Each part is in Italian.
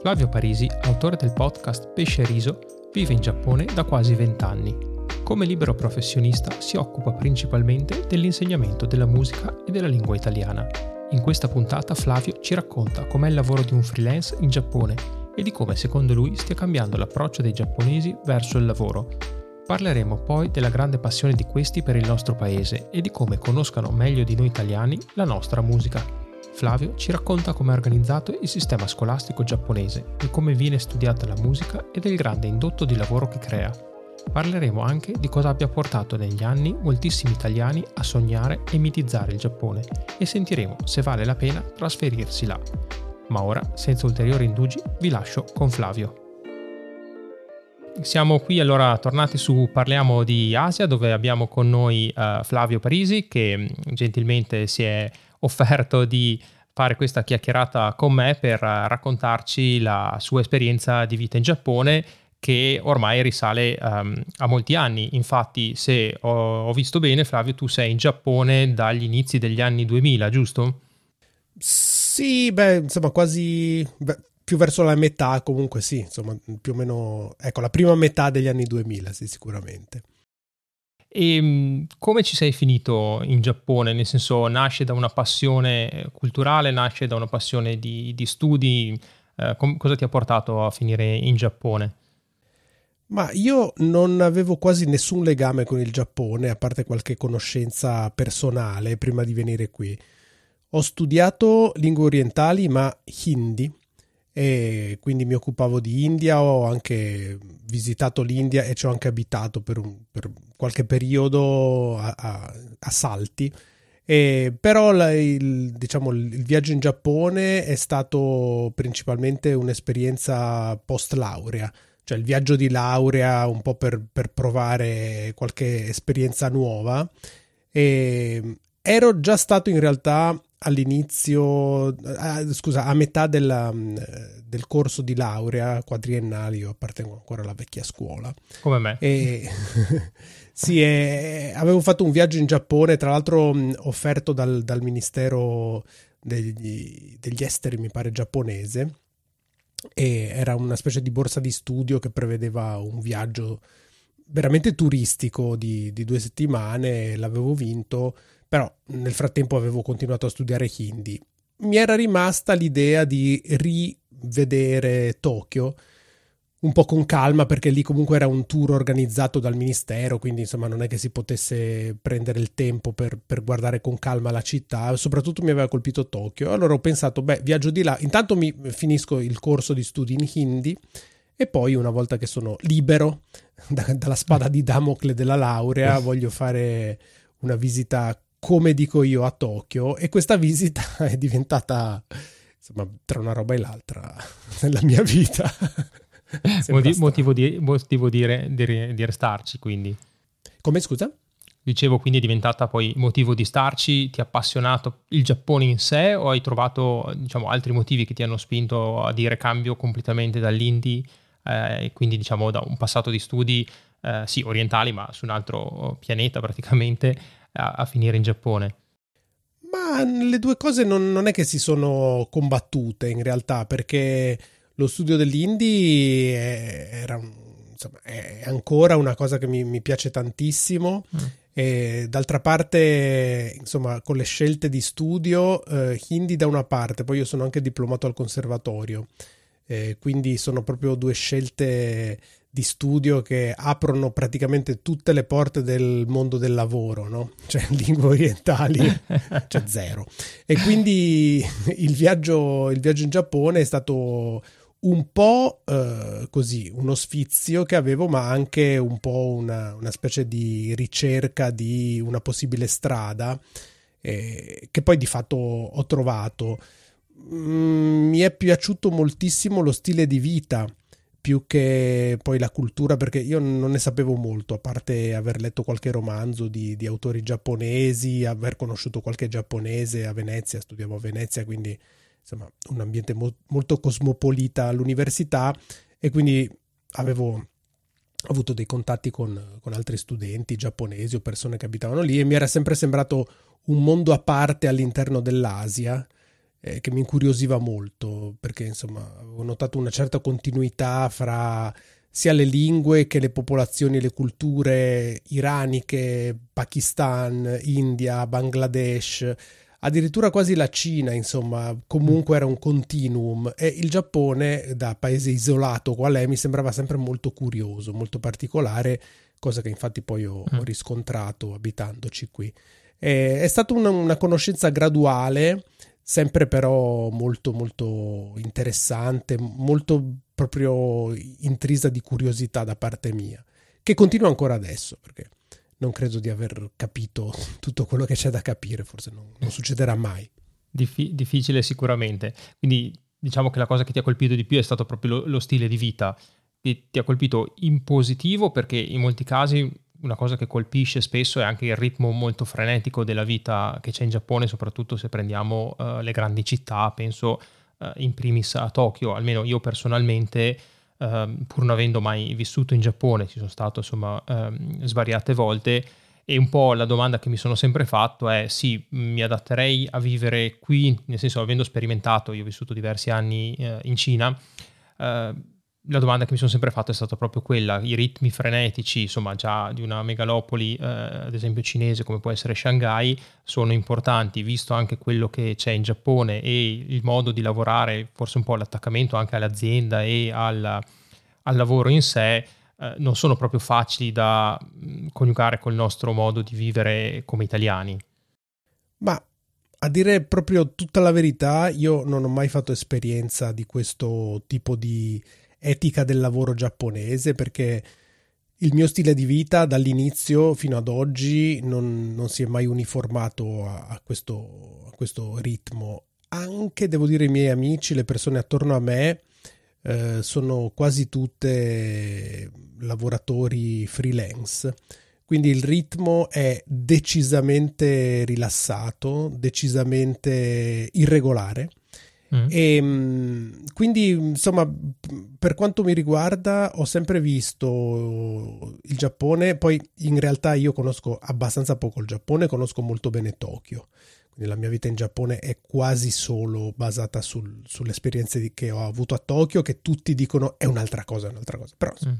Flavio Parisi, autore del podcast Pesce e Riso, vive in Giappone da quasi vent'anni. Come libero professionista si occupa principalmente dell'insegnamento della musica e della lingua italiana. In questa puntata Flavio ci racconta com'è il lavoro di un freelance in Giappone e di come secondo lui stia cambiando l'approccio dei giapponesi verso il lavoro. Parleremo poi della grande passione di questi per il nostro paese e di come conoscano meglio di noi italiani la nostra musica. Flavio ci racconta come è organizzato il sistema scolastico giapponese e come viene studiata la musica e del grande indotto di lavoro che crea. Parleremo anche di cosa abbia portato negli anni moltissimi italiani a sognare e mitizzare il Giappone e sentiremo se vale la pena trasferirsi là. Ma ora, senza ulteriori indugi, vi lascio con Flavio. Siamo qui allora tornati su Parliamo di Asia dove abbiamo con noi uh, Flavio Parisi che gentilmente si è offerto di fare questa chiacchierata con me per raccontarci la sua esperienza di vita in Giappone che ormai risale um, a molti anni. Infatti, se ho, ho, visto bene, Flavio, tu sei in Giappone dagli inizi degli anni 2000, giusto? Sì, beh, insomma, quasi beh, più verso la metà, comunque sì, insomma, più o meno, ecco, la prima metà degli anni 2000, sì, sicuramente. E ehm, come ci sei finito in Giappone? Nel senso, nasce da una passione culturale, nasce da una passione di, di studi? Eh, com- cosa ti ha portato a finire in Giappone? Ma io non avevo quasi nessun legame con il Giappone, a parte qualche conoscenza personale prima di venire qui. Ho studiato lingue orientali, ma hindi, e quindi mi occupavo di India, ho anche visitato l'India e ci ho anche abitato per, un, per qualche periodo a, a, a Salti. E però la, il, diciamo, il viaggio in Giappone è stato principalmente un'esperienza post laurea, cioè il viaggio di laurea un po' per, per provare qualche esperienza nuova. E ero già stato in realtà all'inizio, a, scusa, a metà della, mm, del corso di laurea quadriennale, io appartengo ancora alla vecchia scuola. Come me. E, sì, e, avevo fatto un viaggio in Giappone, tra l'altro mm, offerto dal, dal Ministero degli, degli Esteri, mi pare giapponese, e era una specie di borsa di studio che prevedeva un viaggio veramente turistico di, di due settimane, l'avevo vinto però nel frattempo avevo continuato a studiare hindi. Mi era rimasta l'idea di rivedere Tokyo un po' con calma perché lì comunque era un tour organizzato dal ministero, quindi insomma non è che si potesse prendere il tempo per, per guardare con calma la città, soprattutto mi aveva colpito Tokyo. Allora ho pensato, beh, viaggio di là, intanto mi finisco il corso di studi in hindi e poi una volta che sono libero da, dalla spada di Damocle della laurea voglio fare una visita come dico io a Tokyo e questa visita è diventata insomma tra una roba e l'altra nella mia vita. Motiv- motivo, di, motivo di, re, di, di, restarci quindi. Come scusa? Dicevo, quindi è diventata poi motivo di starci, ti ha appassionato il Giappone in sé o hai trovato diciamo, altri motivi che ti hanno spinto a dire cambio completamente dall'indie eh, e quindi diciamo da un passato di studi eh, sì orientali ma su un altro pianeta praticamente a, a finire in Giappone? Ma le due cose non, non, è che si sono combattute in realtà, perché lo studio dell'indie è, era, insomma, è ancora una cosa che mi, mi piace tantissimo. Mm. E d'altra parte, insomma, con le scelte di studio, eh, hindi da una parte, poi io sono anche diplomato al conservatorio, eh, quindi sono proprio due scelte di studio che aprono praticamente tutte le porte del mondo del lavoro, no? Cioè lingue orientali, cioè zero. E quindi il viaggio, il viaggio in Giappone è stato un po' eh, così, uno sfizio che avevo, ma anche un po' una, una specie di ricerca di una possibile strada eh, che poi di fatto ho trovato mm, mi è piaciuto moltissimo lo stile di vita più che poi la cultura, perché io non ne sapevo molto, a parte aver letto qualche romanzo di, di autori giapponesi, aver conosciuto qualche giapponese a Venezia, studiavo a Venezia, quindi insomma un ambiente mo- molto cosmopolita all'università e quindi avevo avuto dei contatti con, con altri studenti giapponesi o persone che abitavano lì e mi era sempre sembrato un mondo a parte all'interno dell'Asia eh, che mi incuriosiva molto perché insomma ho notato una certa continuità fra sia le lingue che le popolazioni e le culture iraniche, Pakistan, India, Bangladesh, addirittura quasi la Cina, insomma, comunque era un continuum e il Giappone, da paese isolato qual è, mi sembrava sempre molto curioso, molto particolare, cosa che infatti poi ho, ho mm. riscontrato abitandoci qui. E, è stata una, una conoscenza graduale sempre però molto molto interessante, molto proprio intrisa di curiosità da parte mia, che continua ancora adesso perché non credo di aver capito tutto quello che c'è da capire, forse non, non succederà mai. Diffi- difficile sicuramente, quindi diciamo che la cosa che ti ha colpito di più è stato proprio lo, lo stile di vita, ti, ti ha colpito in positivo perché in molti casi una cosa che colpisce spesso è anche il ritmo molto frenetico della vita che c'è in Giappone, soprattutto se prendiamo uh, le grandi città, penso uh, in primis a Tokyo, almeno io personalmente, uh, pur non avendo mai vissuto in Giappone, ci sono stato insomma uh, svariate volte, e un po' la domanda che mi sono sempre fatto è sì, mi adatterei a vivere qui, nel senso avendo sperimentato, io ho vissuto diversi anni eh, in Cina, la domanda che mi sono sempre fatto è stata proprio quella, i ritmi frenetici, insomma, già di una megalopoli, eh, ad esempio cinese come può essere Shanghai, sono importanti, visto anche quello che c'è in Giappone e il modo di lavorare, forse un po' l'attaccamento anche all'azienda e al, al lavoro in sé, eh, non sono proprio facili da mm, coniugare col nostro modo di vivere come italiani. Ma a dire proprio tutta la verità, io non ho mai fatto esperienza di questo tipo di etica del lavoro giapponese perché il mio stile di vita dall'inizio fino ad oggi non, non si è mai uniformato a, a, questo, a, questo, ritmo. Anche, devo dire, i miei amici, le persone attorno a me, eh, sono quasi tutte lavoratori freelance. Quindi il ritmo è decisamente rilassato, decisamente irregolare Mm. E, ehm, quindi, insomma, per quanto mi riguarda, ho sempre visto il Giappone. Poi, in realtà, io conosco abbastanza poco il Giappone, conosco molto bene Tokyo. Quindi, la mia vita in Giappone è quasi solo basata sul, sulle esperienze che ho avuto a Tokyo, che tutti dicono è un'altra cosa, è un'altra cosa. Però, mm.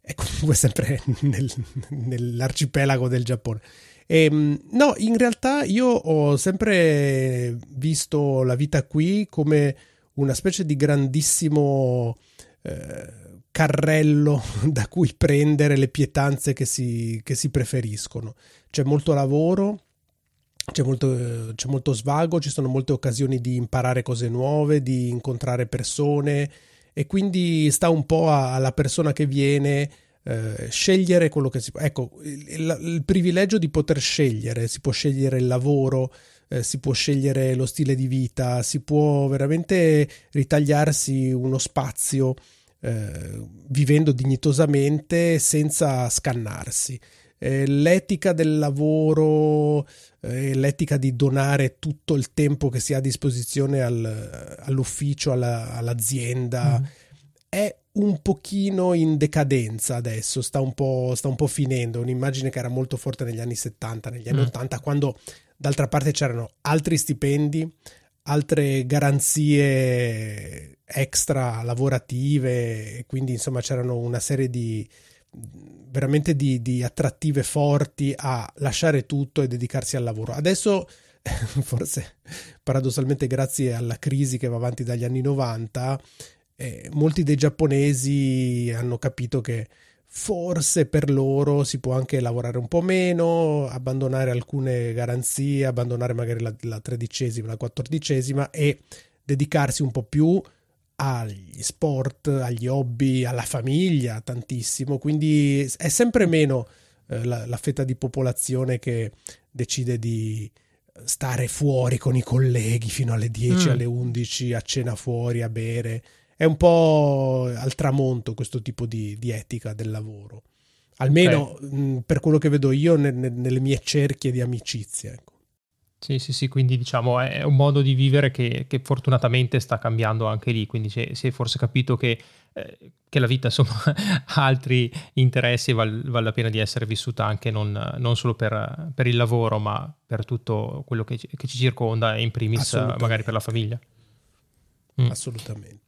è comunque sempre nel, nell'arcipelago del Giappone. E, ehm, no, in realtà io ho sempre visto la vita qui come una specie di grandissimo eh, carrello da cui prendere le pietanze che si, che si preferiscono. C'è molto lavoro, c'è molto, c'è molto svago, ci sono molte occasioni di imparare cose nuove, di incontrare persone e quindi sta un po' alla persona che viene eh, scegliere quello che si può. Ecco, il, il, privilegio di poter scegliere, si può scegliere il lavoro, eh, si può scegliere lo stile di vita, si può veramente ritagliarsi uno spazio eh, vivendo dignitosamente senza scannarsi. Eh, l'etica del lavoro, eh, l'etica di donare tutto il tempo che si ha a disposizione al, all'ufficio, alla, all'azienda, mm. è un pochino in decadenza adesso, sta un po', sta un po' finendo, un'immagine che era molto forte negli anni 70, negli anni mm. 80, quando d'altra parte c'erano altri stipendi, altre garanzie extra lavorative, e quindi insomma c'erano una serie di veramente di, di attrattive forti a lasciare tutto e dedicarsi al lavoro. Adesso forse paradossalmente grazie alla crisi che va avanti dagli anni 90 eh, molti dei giapponesi hanno capito che forse per loro si può anche lavorare un po' meno, abbandonare alcune garanzie, abbandonare magari la, la tredicesima, la quattordicesima e dedicarsi un po' più agli sport, agli hobby, alla famiglia tantissimo, quindi è sempre meno eh, la, la, fetta di popolazione che decide di stare fuori con i colleghi fino alle 10, mm. alle 11 a cena fuori a bere. È un po' al tramonto questo tipo di, di etica del lavoro. Almeno okay. mh, per quello che vedo io ne, ne, nelle mie cerchie di amicizia. Ecco. Sì, sì, sì, quindi diciamo è un modo di vivere che, che fortunatamente sta cambiando anche lì, quindi si è, forse capito che, eh, che, la vita insomma ha altri interessi e vale, vale la pena di essere vissuta anche non, non solo per, per, il lavoro, ma per tutto quello che, che ci circonda e in primis magari per la famiglia. Mm. Assolutamente.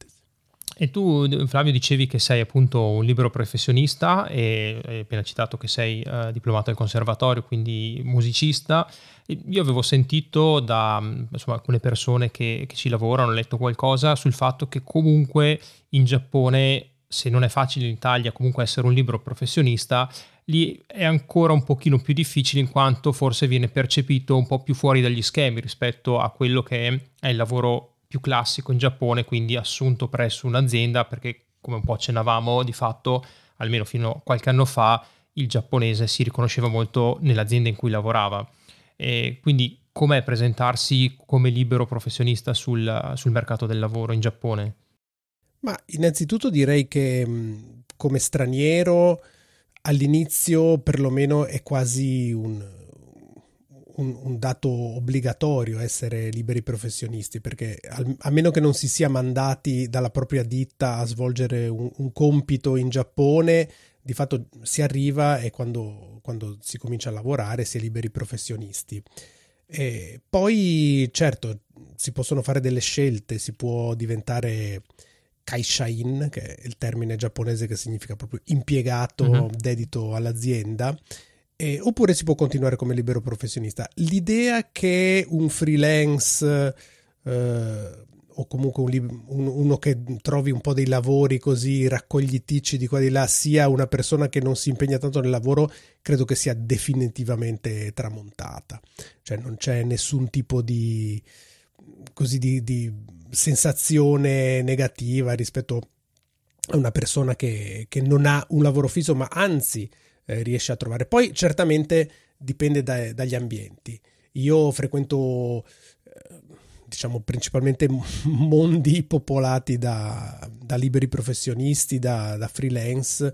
E tu, Flavio, dicevi che sei appunto un libero professionista e hai appena citato che sei uh, diplomato al conservatorio, quindi musicista. Io avevo sentito da insomma, alcune persone che, che ci lavorano, ho letto qualcosa sul fatto che comunque in Giappone, se non è facile in Italia, comunque essere un libero professionista, lì è ancora un pochino più difficile in quanto forse viene percepito un po' più fuori dagli schemi rispetto a quello che è il lavoro più classico in Giappone, quindi assunto presso un'azienda, perché come un po' accennavamo, di fatto, almeno fino a qualche anno fa, il giapponese si riconosceva molto nell'azienda in cui lavorava. E quindi com'è presentarsi come libero professionista sul, sul mercato del lavoro in Giappone? Ma innanzitutto direi che come straniero all'inizio perlomeno è quasi un, un, un, dato obbligatorio essere liberi professionisti, perché al, a meno che non si sia mandati dalla propria ditta a svolgere un, un compito in Giappone, di fatto si arriva e quando, quando si comincia a lavorare si è liberi professionisti. E poi, certo, si possono fare delle scelte, si può diventare kaishain, che è il termine giapponese che significa proprio impiegato uh-huh. dedito all'azienda, eh, oppure si può continuare come libero professionista. L'idea che un freelance eh, o comunque un, un, uno che trovi un po' dei lavori così raccogliticci di qua e di là sia una persona che non si impegna tanto nel lavoro, credo che sia definitivamente tramontata. Cioè non c'è nessun tipo di, così di, di sensazione negativa rispetto a una persona che, che non ha un lavoro fisso, ma anzi eh, riesce a trovare. Poi certamente dipende da, dagli ambienti. Io frequento eh, diciamo principalmente mondi popolati da, da liberi professionisti, da, da, freelance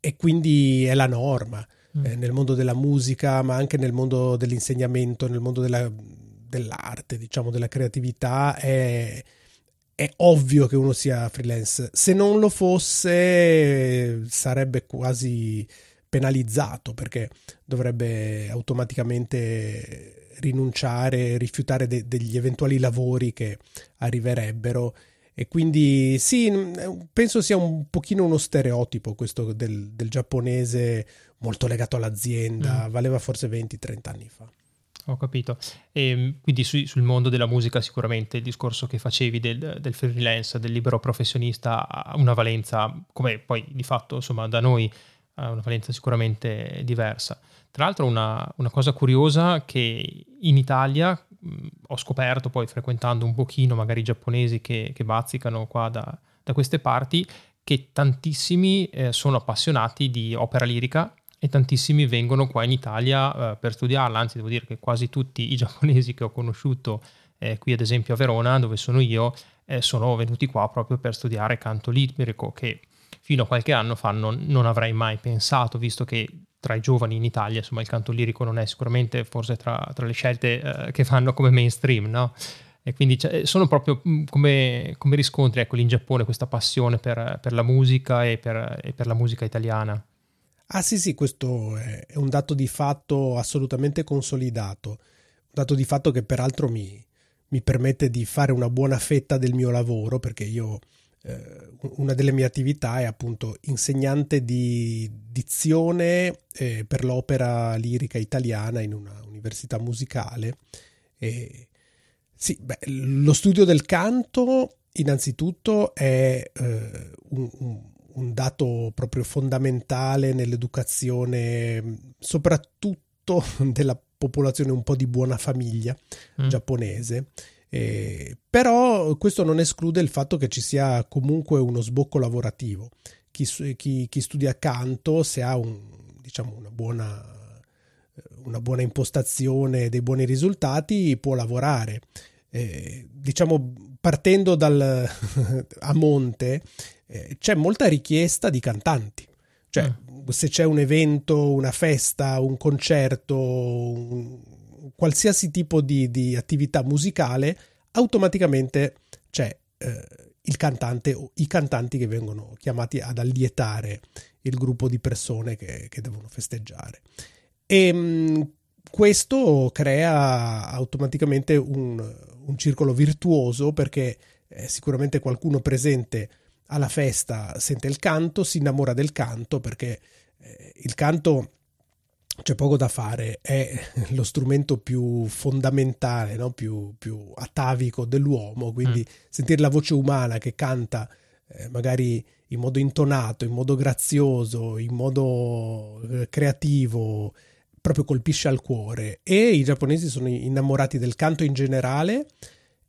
e quindi è la norma. Mm. Eh, nel mondo della musica, ma anche nel mondo dell'insegnamento, nel mondo della, dell'arte, diciamo, della creatività, è, è ovvio che uno sia freelance. Se non lo fosse, sarebbe quasi penalizzato perché dovrebbe automaticamente rinunciare, rifiutare de- degli eventuali lavori che arriverebbero. E quindi sì, penso sia un pochino uno stereotipo questo del, del giapponese molto legato all'azienda, mm. valeva forse 20-30 anni fa. Ho capito. E ehm, quindi su, sul mondo della musica sicuramente il discorso che facevi del, del, freelance, del libero professionista ha una valenza, come poi di fatto insomma da noi ha una valenza sicuramente diversa. Tra l'altro una, una cosa curiosa che in Italia mh, ho scoperto poi frequentando un pochino magari i giapponesi che, che bazzicano qua da, da, queste parti, che tantissimi eh, sono appassionati di opera lirica e tantissimi vengono qua in Italia eh, per studiarla, anzi devo dire che quasi tutti i giapponesi che ho conosciuto eh, qui ad esempio a Verona, dove sono io, eh, sono venuti qua proprio per studiare canto lirico, che fino a qualche anno fa non, non avrei mai pensato, visto che tra i giovani in Italia, insomma, il canto lirico non è sicuramente forse tra, tra le scelte eh, che fanno come mainstream, no? E quindi cioè, sono proprio mm, come, come riscontri, ecco, lì in Giappone questa passione per, per la musica e per, e per, la musica italiana. Ah sì sì, questo è, un dato di fatto assolutamente consolidato, un dato di fatto che peraltro mi, mi permette di fare una buona fetta del mio lavoro, perché io una delle mie attività è appunto insegnante di dizione eh, per l'opera lirica italiana in una università musicale. E, sì, beh, lo studio del canto innanzitutto è eh, un, un, un, dato proprio fondamentale nell'educazione, soprattutto della popolazione un po' di buona famiglia mm. giapponese eh, però questo non esclude il fatto che ci sia comunque uno sbocco lavorativo. Chi, chi, chi studia canto, se ha un, diciamo, una buona una buona impostazione, dei buoni risultati, può lavorare. Eh, diciamo, partendo dal, a monte, eh, c'è molta richiesta di cantanti. Cioè, mm. se c'è un evento, una festa, un concerto, un, qualsiasi tipo di, di, attività musicale, automaticamente c'è eh, il cantante o i cantanti che vengono chiamati ad allietare il gruppo di persone che, che devono festeggiare. E mh, mm, questo crea automaticamente un, un circolo virtuoso perché eh, sicuramente qualcuno presente alla festa sente il canto, si innamora del canto perché eh, il canto c'è poco da fare, è lo strumento più fondamentale, no? più, più, atavico dell'uomo, quindi mm. sentire la voce umana che canta eh, magari in modo intonato, in modo grazioso, in modo eh, creativo, proprio colpisce al cuore e i giapponesi sono innamorati del canto in generale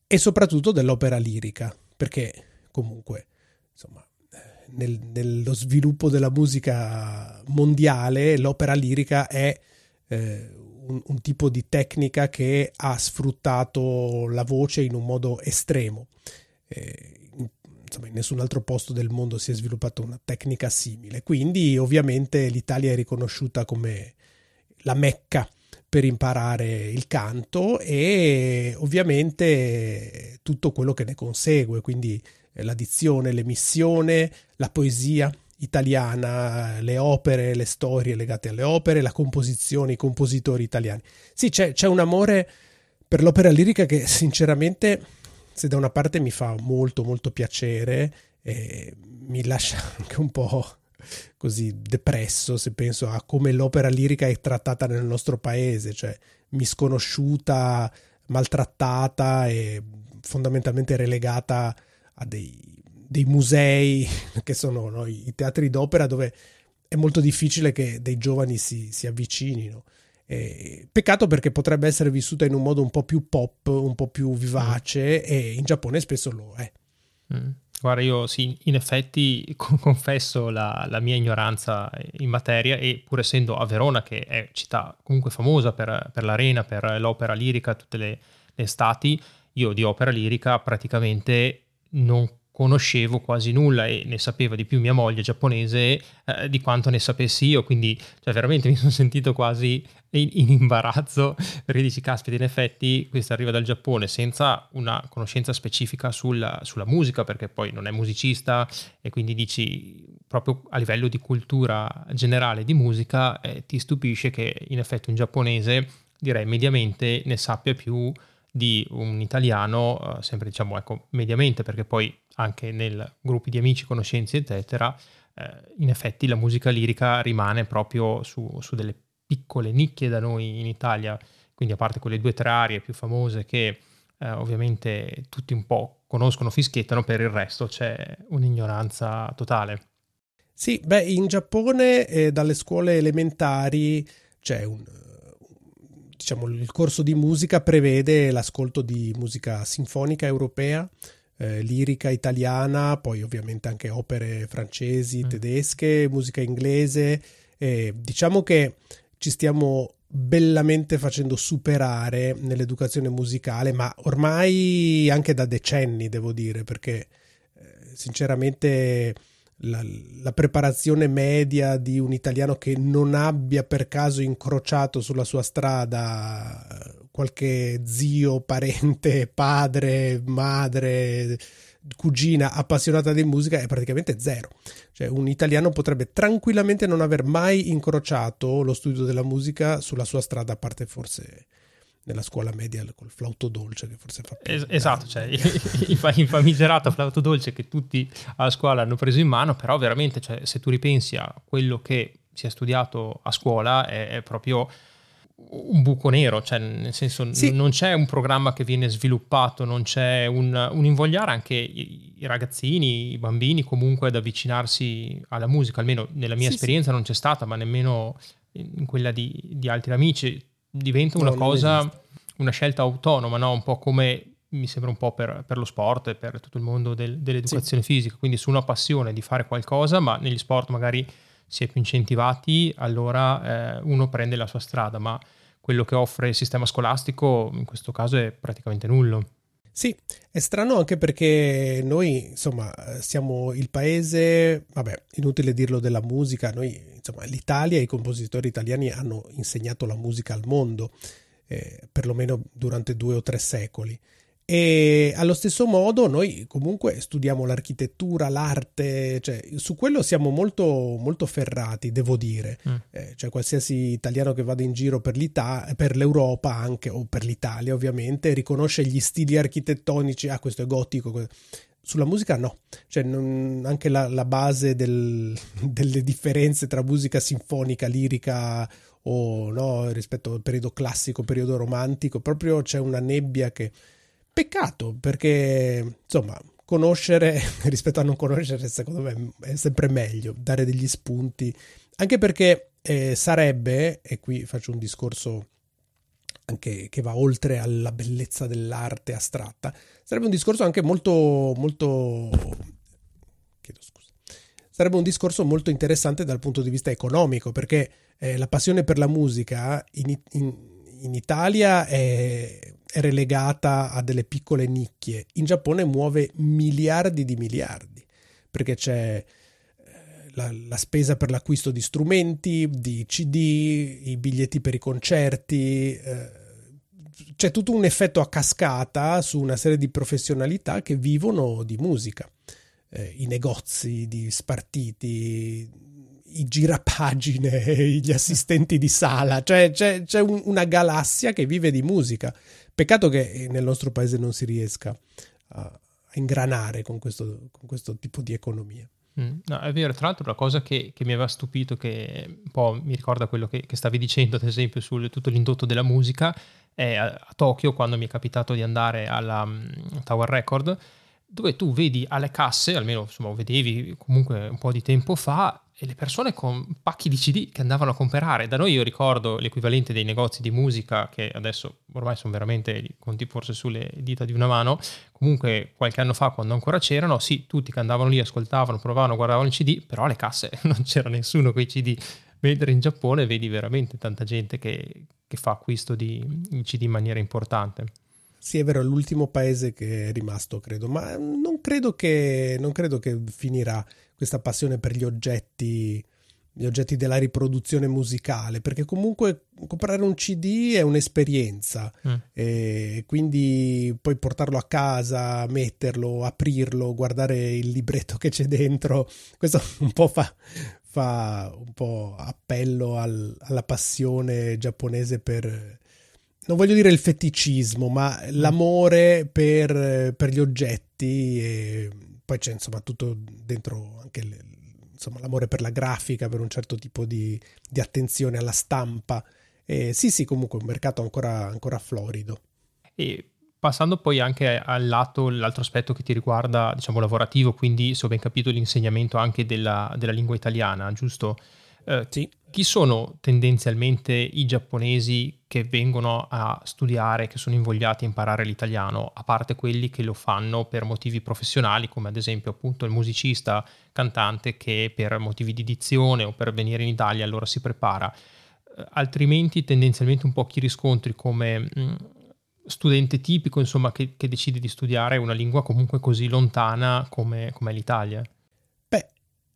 e soprattutto dell'opera lirica, perché comunque, insomma, nel, nello sviluppo della musica mondiale l'opera lirica è eh, un, un, tipo di tecnica che ha sfruttato la voce in un modo estremo. Eh, insomma, in nessun altro posto del mondo si è sviluppata una tecnica simile. Quindi, ovviamente, l'Italia è riconosciuta come la mecca per imparare il canto e ovviamente tutto quello che ne consegue, quindi la dizione, l'emissione, la poesia italiana, le opere, le storie legate alle opere, la composizione, i compositori italiani. Sì, c'è, c'è un amore per l'opera lirica che sinceramente, se da una parte mi fa molto molto piacere, eh, mi lascia anche un po' così depresso se penso a come l'opera lirica è trattata nel nostro paese, cioè misconosciuta, maltrattata e fondamentalmente relegata a dei, dei musei che sono no, i teatri d'opera dove è molto difficile che dei giovani si, si avvicinino. Eh, peccato perché potrebbe essere vissuta in un modo un po' più pop, un po' più vivace mm. e in Giappone spesso lo è. Mm. Guarda, io sì, in effetti confesso la, la, mia ignoranza in materia e pur essendo a Verona, che è città comunque famosa per, per l'arena, per l'opera lirica, tutte le, le estati, io di opera lirica praticamente non conoscevo quasi nulla e ne sapeva di più mia moglie giapponese eh, di quanto ne sapessi io, quindi cioè, veramente mi sono sentito quasi in, in imbarazzo. Perché dici, caspita, in effetti questa arriva dal Giappone senza una conoscenza specifica sulla, sulla musica, perché poi non è musicista e quindi dici proprio a livello di cultura generale di musica eh, ti stupisce che in effetti un giapponese direi mediamente ne sappia più di un italiano, eh, sempre diciamo ecco, mediamente, perché poi anche nel gruppi di amici, conoscenze, eccetera, eh, in effetti la musica lirica rimane proprio su, su, delle piccole nicchie da noi in Italia, quindi a parte quelle due o tre aree più famose che eh, ovviamente tutti un po' conoscono, fischiettano, per il resto c'è un'ignoranza totale. Sì, beh, in Giappone eh, dalle scuole elementari c'è un, diciamo, il corso di musica prevede l'ascolto di musica sinfonica europea, eh, lirica italiana, poi ovviamente anche opere francesi, mm. tedesche, musica inglese. Eh, diciamo che ci stiamo bellamente facendo superare nell'educazione musicale, ma ormai anche da decenni, devo dire, perché eh, sinceramente la, la, preparazione media di un italiano che non abbia per caso incrociato sulla sua strada qualche zio, parente, padre, madre, cugina appassionata di musica è praticamente zero. Cioè un italiano potrebbe tranquillamente non aver mai incrociato lo studio della musica sulla sua strada, a parte forse nella scuola media col flauto dolce che forse fa più es- esatto cioè il famigerato flauto dolce che tutti alla scuola hanno preso in mano però veramente cioè, se tu ripensi a quello che si è studiato a scuola è, è proprio un buco nero, cioè nel senso sì. non c'è un programma che viene sviluppato, non c'è un, un invogliare anche i, i, ragazzini, i bambini comunque ad avvicinarsi alla musica, almeno nella mia sì, esperienza sì. non c'è stata, ma nemmeno in quella di, di altri amici diventa una no, cosa, una scelta autonoma, no? un po' come mi sembra un po' per, per lo sport e per tutto il mondo del, dell'educazione sì. fisica, quindi su una passione di fare qualcosa, ma negli sport magari si è più incentivati, allora eh, uno prende la sua strada, ma quello che offre il sistema scolastico in questo caso è praticamente nullo. Sì, è strano anche perché noi, insomma, siamo il paese, vabbè, inutile dirlo della musica, noi, insomma, l'Italia e i compositori italiani hanno insegnato la musica al mondo, eh, perlomeno durante due o tre secoli. E allo stesso modo noi comunque studiamo l'architettura, l'arte, cioè su quello siamo molto, molto ferrati, devo dire. Mm. Eh, cioè qualsiasi italiano che vada in giro per, per, l'Europa anche, o per l'Italia ovviamente, riconosce gli stili architettonici, ah questo è gotico. Sulla musica no, cioè non, anche la, la base del, delle differenze tra musica sinfonica, lirica o no, rispetto al periodo classico, periodo romantico, proprio c'è una nebbia che Peccato perché, insomma, conoscere rispetto a non conoscere, secondo me è sempre meglio dare degli spunti, anche perché eh, sarebbe, e qui faccio un discorso anche che va oltre alla bellezza dell'arte astratta, sarebbe un discorso anche molto, molto, sarebbe un discorso molto interessante dal punto di vista economico, perché eh, la passione per la musica in, in, in Italia è è relegata a delle piccole nicchie. In Giappone muove miliardi di miliardi perché c'è eh, la, la, spesa per l'acquisto di strumenti, di CD, i biglietti per i concerti. Eh, c'è tutto un effetto a cascata su una serie di professionalità che vivono di musica. Eh, I negozi di spartiti, i girapagine, gli assistenti di sala, cioè c'è, c'è un, una galassia che vive di musica Peccato che nel nostro paese non si riesca a, ingranare con questo, con questo, tipo di economia. Mm, no, è vero, tra l'altro una cosa che, che, mi aveva stupito, che un po' mi ricorda quello che, che stavi dicendo, ad esempio, su tutto l'indotto della musica, è a, a, Tokyo, quando mi è capitato di andare alla um, Tower Record, dove tu vedi alle casse, almeno insomma, vedevi comunque un po' di tempo fa, e le persone con pacchi di CD che andavano a comprare. Da noi io ricordo l'equivalente dei negozi di musica, che adesso ormai sono veramente conti forse sulle dita di una mano. Comunque qualche anno fa, quando ancora c'erano, sì, tutti che andavano lì, ascoltavano, provavano, guardavano il CD, però alle casse non c'era nessuno con i CD. Mentre in Giappone vedi veramente tanta gente che, che fa acquisto di CD in maniera importante. Sì, è vero, è l'ultimo paese che è rimasto, credo, ma non credo che, non credo che finirà questa passione per gli oggetti, gli oggetti della riproduzione musicale, perché comunque comprare un CD è un'esperienza mm. e quindi poi portarlo a casa, metterlo, aprirlo, guardare il libretto che c'è dentro, questo un po' fa, fa un po' appello al, alla passione giapponese per non voglio dire il feticismo, ma l'amore per, per gli oggetti e poi c'è insomma tutto dentro anche il, insomma, l'amore per la grafica, per un certo tipo di, di attenzione alla stampa. E sì, sì, comunque un mercato ancora, ancora florido. E passando poi anche al lato, l'altro aspetto che ti riguarda, diciamo, lavorativo, quindi se ho ben capito l'insegnamento anche della, della lingua italiana, giusto? Eh, sì. Chi sono tendenzialmente i giapponesi che vengono a studiare, che sono invogliati a imparare l'italiano, a parte quelli che lo fanno per motivi professionali, come ad esempio appunto il musicista cantante che per motivi di dizione o per venire in Italia allora si prepara. Eh, altrimenti tendenzialmente un po' chi riscontri come mh, mm, studente tipico, insomma, che, che, decide di studiare una lingua comunque così lontana come, come l'Italia.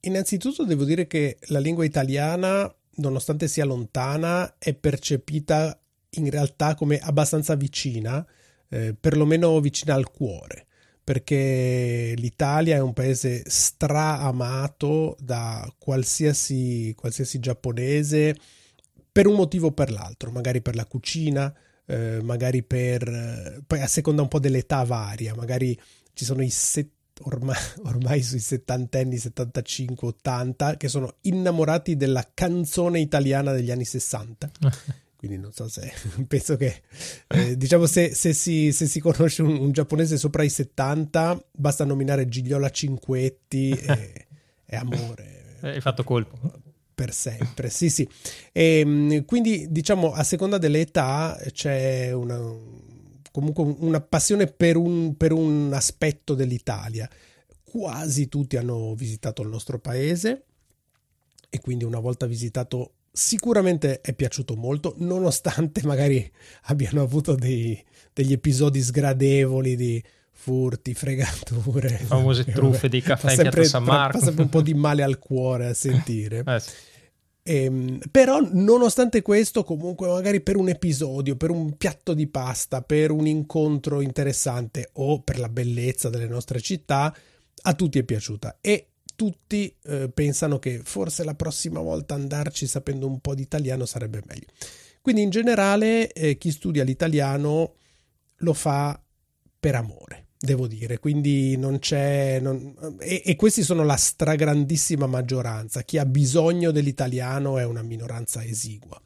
Innanzitutto devo dire che la lingua italiana, nonostante sia lontana, è percepita in realtà come abbastanza vicina, eh, perlomeno vicina al cuore, perché l'Italia è un paese straamato da qualsiasi, qualsiasi giapponese per un motivo o per l'altro, magari per la cucina, eh, magari per... poi a seconda un po' dell'età varia, magari ci sono i set ormai, ormai sui settantenni, 75, 80, che sono innamorati della canzone italiana degli anni 60. Quindi non so se penso che eh, diciamo se, se, si, se, si, conosce un, un, giapponese sopra i 70, basta nominare Gigliola Cinquetti e, e amore. Hai fatto colpo per sempre. Sì, sì. E, ehm, quindi, diciamo, a seconda dell'età c'è una, comunque una passione per un, per un aspetto dell'Italia. Quasi tutti hanno visitato il nostro paese e quindi una volta visitato sicuramente è piaciuto molto, nonostante magari abbiano avuto dei, degli episodi sgradevoli di furti, fregature. Famose truffe di caffè in sempre, San Marco. Fa sempre un po' di male al cuore a sentire. eh sì. Ehm, però, nonostante questo, comunque, magari per un episodio, per un piatto di pasta, per un incontro interessante o per la bellezza delle nostre città, a tutti è piaciuta. E tutti eh, pensano che forse la prossima volta andarci sapendo un po' di italiano sarebbe meglio. Quindi, in generale, eh, chi studia l'italiano lo fa per amore devo dire, quindi non c'è... Non, e, e, questi sono la stragrandissima maggioranza, chi ha bisogno dell'italiano è una minoranza esigua.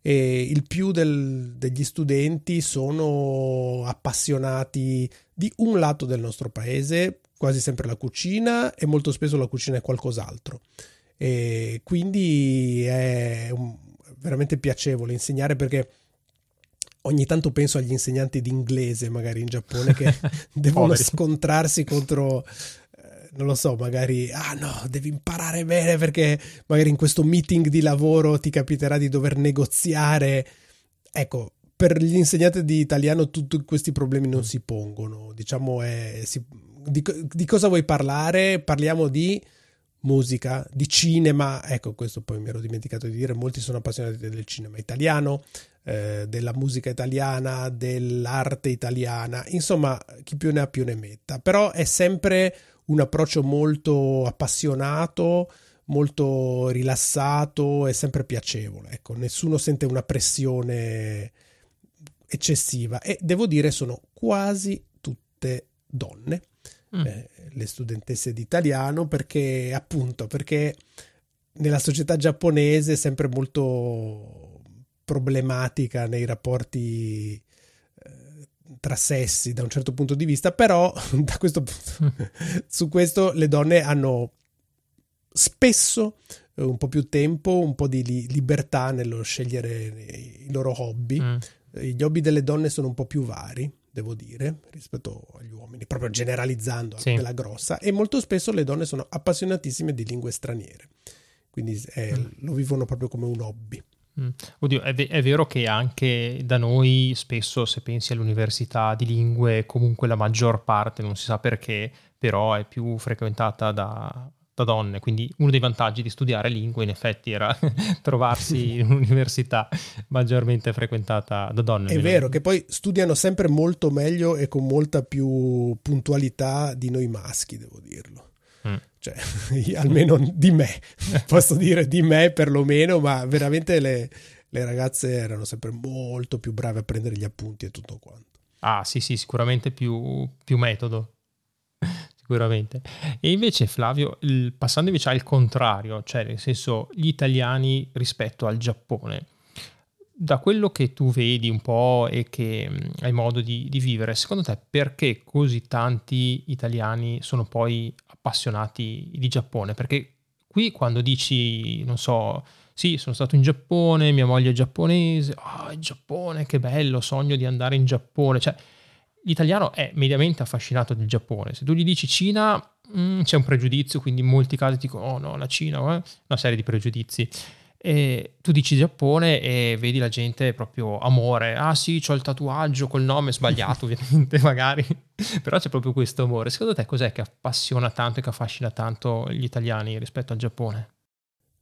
E il più del, degli studenti sono appassionati di un lato del nostro paese, quasi sempre la cucina e molto spesso la cucina è qualcos'altro. E quindi è un, veramente piacevole insegnare perché ogni tanto penso agli insegnanti di inglese, magari in Giappone, che devono scontrarsi contro eh, non lo so, magari, ah no, devi imparare bene perché magari in questo meeting di lavoro ti capiterà di dover negoziare. Ecco, per gli insegnanti di italiano tutti questi problemi non si pongono. Diciamo, è, si, di, di, cosa vuoi parlare? Parliamo di musica, di cinema. Ecco, questo poi mi ero dimenticato di dire, molti sono appassionati del cinema italiano, eh, della musica italiana, dell'arte italiana, insomma, chi più ne ha più ne metta. Però è sempre un approccio molto appassionato, molto rilassato e sempre piacevole. Ecco, nessuno sente una pressione eccessiva e devo dire sono quasi tutte donne. Mm. Eh, le studentesse di italiano perché appunto perché nella società giapponese è sempre molto problematica nei rapporti eh, tra sessi da un certo punto di vista, però da questo punto, su questo le donne hanno spesso eh, un po' più tempo, un po' di libertà nello scegliere i loro hobby. Mm. Gli hobby delle donne sono un po' più vari, devo dire, rispetto agli uomini, proprio generalizzando sì. della grossa, e molto spesso le donne sono appassionatissime di lingue straniere, quindi eh, mm. lo vivono proprio come un hobby. Mm. Oddio, è, ve- è, vero che anche da noi spesso, se pensi all'università di lingue, comunque la maggior parte, non si sa perché, però è più frequentata da, da donne, quindi uno dei vantaggi di studiare lingue in effetti era trovarsi in un'università maggiormente frequentata da donne. È vero che poi studiano sempre molto meglio e con molta più puntualità di noi maschi, devo dirlo cioè, almeno di me, posso dire di me perlomeno, ma veramente le, le, ragazze erano sempre molto più brave a prendere gli appunti e tutto quanto. Ah sì sì, sicuramente più, più metodo, sicuramente. E invece Flavio, il, passando invece al contrario, cioè nel senso gli italiani rispetto al Giappone, da quello che tu vedi un po' e che mm, hai modo di, di, vivere, secondo te perché così tanti italiani sono poi appassionati di Giappone, perché qui quando dici, non so, sì, sono stato in Giappone, mia moglie è giapponese, ah, oh, Giappone, che bello, sogno di andare in Giappone, cioè l'italiano è mediamente affascinato del Giappone, se tu gli dici Cina mh, mm, c'è un pregiudizio, quindi in molti casi dicono, oh no, la Cina, eh? una serie di pregiudizi. E tu dici Giappone e vedi la gente proprio amore. Ah sì, ho il tatuaggio col nome sbagliato, ovviamente, magari. Però c'è proprio questo amore. Secondo te cos'è che appassiona tanto e che affascina tanto gli italiani rispetto al Giappone?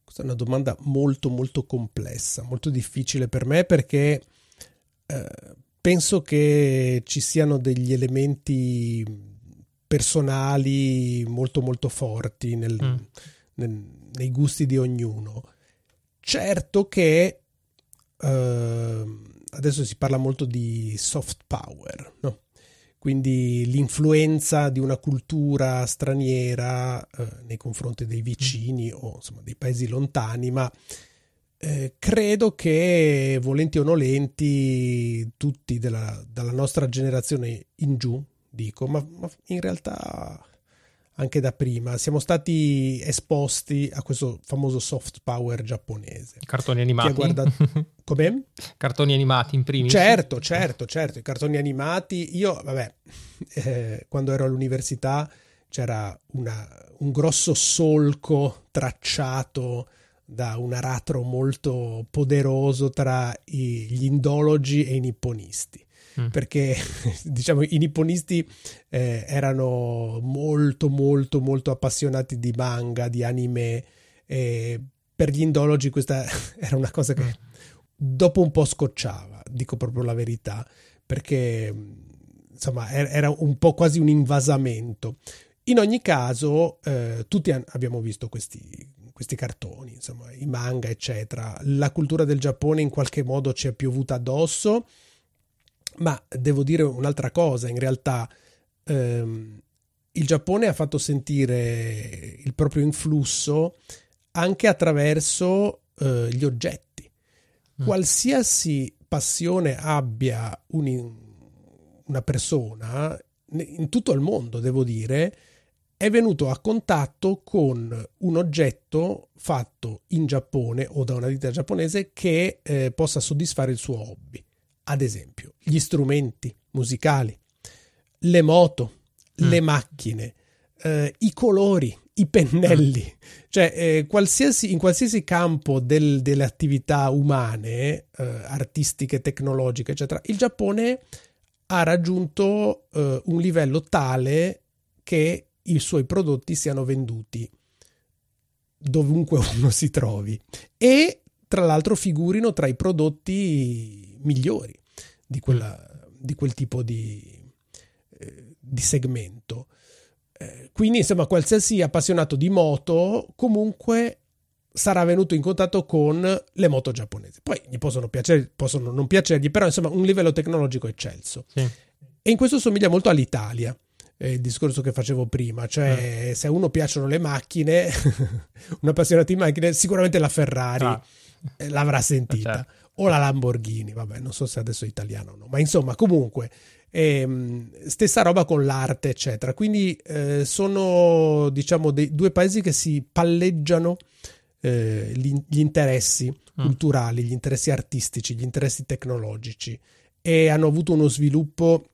Questa è una domanda molto molto complessa, molto difficile per me perché eh, penso che ci siano degli elementi personali molto molto forti nel, mm. nel, nei gusti di ognuno Certo che eh, adesso si parla molto di soft power, no? Quindi l'influenza di una cultura straniera eh, nei confronti dei vicini o insomma dei paesi lontani, ma eh, credo che volenti o nolenti tutti della, dalla nostra generazione in giù, dico, ma, ma in realtà anche da prima. Siamo stati esposti a questo famoso soft power giapponese. I cartoni animati. Guardato... Come? Cartoni animati in primis. Certo, certo, certo. I cartoni animati. Io, vabbè, eh, quando ero all'università c'era una, un grosso solco tracciato da un aratro molto poderoso tra i, gli indologi e i nipponisti. Mm. Perché diciamo i nipponisti eh, erano molto molto molto appassionati di manga, di anime. E per gli indologi questa era una cosa che mm. dopo un po' scocciava, dico proprio la verità, perché insomma era un po' quasi un invasamento. In ogni caso, eh, tutti abbiamo visto questi, questi cartoni, insomma, i manga, eccetera. La cultura del Giappone in qualche modo ci è piovuta addosso, ma devo dire un'altra cosa, in realtà ehm, il Giappone ha fatto sentire il proprio influsso anche attraverso eh, gli oggetti. Mm. Qualsiasi passione abbia un, una persona, in tutto il mondo, devo dire, è venuto a contatto con un oggetto fatto in Giappone o da una ditta giapponese che eh, possa soddisfare il suo hobby. Ad esempio, gli strumenti musicali, le moto, mm. le macchine, eh, i colori, i pennelli, mm. cioè eh, qualsiasi, in qualsiasi campo del, delle attività umane, eh, artistiche, tecnologiche, eccetera, il Giappone ha raggiunto eh, un livello tale che i suoi prodotti siano venduti dovunque uno si trovi e tra l'altro figurino tra i prodotti migliori di, quella, di quel tipo di, eh, di segmento. Eh, quindi, insomma, qualsiasi appassionato di moto comunque sarà venuto in contatto con le moto giapponesi. Poi gli possono piacere, possono non piacergli, però insomma un livello tecnologico eccelso. Sì. E in questo somiglia molto all'Italia il discorso che facevo prima, cioè eh. se a uno piacciono le macchine, un appassionato di macchine, sicuramente la Ferrari ah. Eh, l'avrà sentita, certo. O la Lamborghini, vabbè, non so se adesso è italiano o no, ma insomma, comunque, ehm, stessa roba con l'arte, eccetera. Quindi eh, sono, diciamo, dei due paesi che si palleggiano eh, gli, gli, interessi mm. culturali, gli interessi artistici, gli interessi tecnologici e hanno avuto uno sviluppo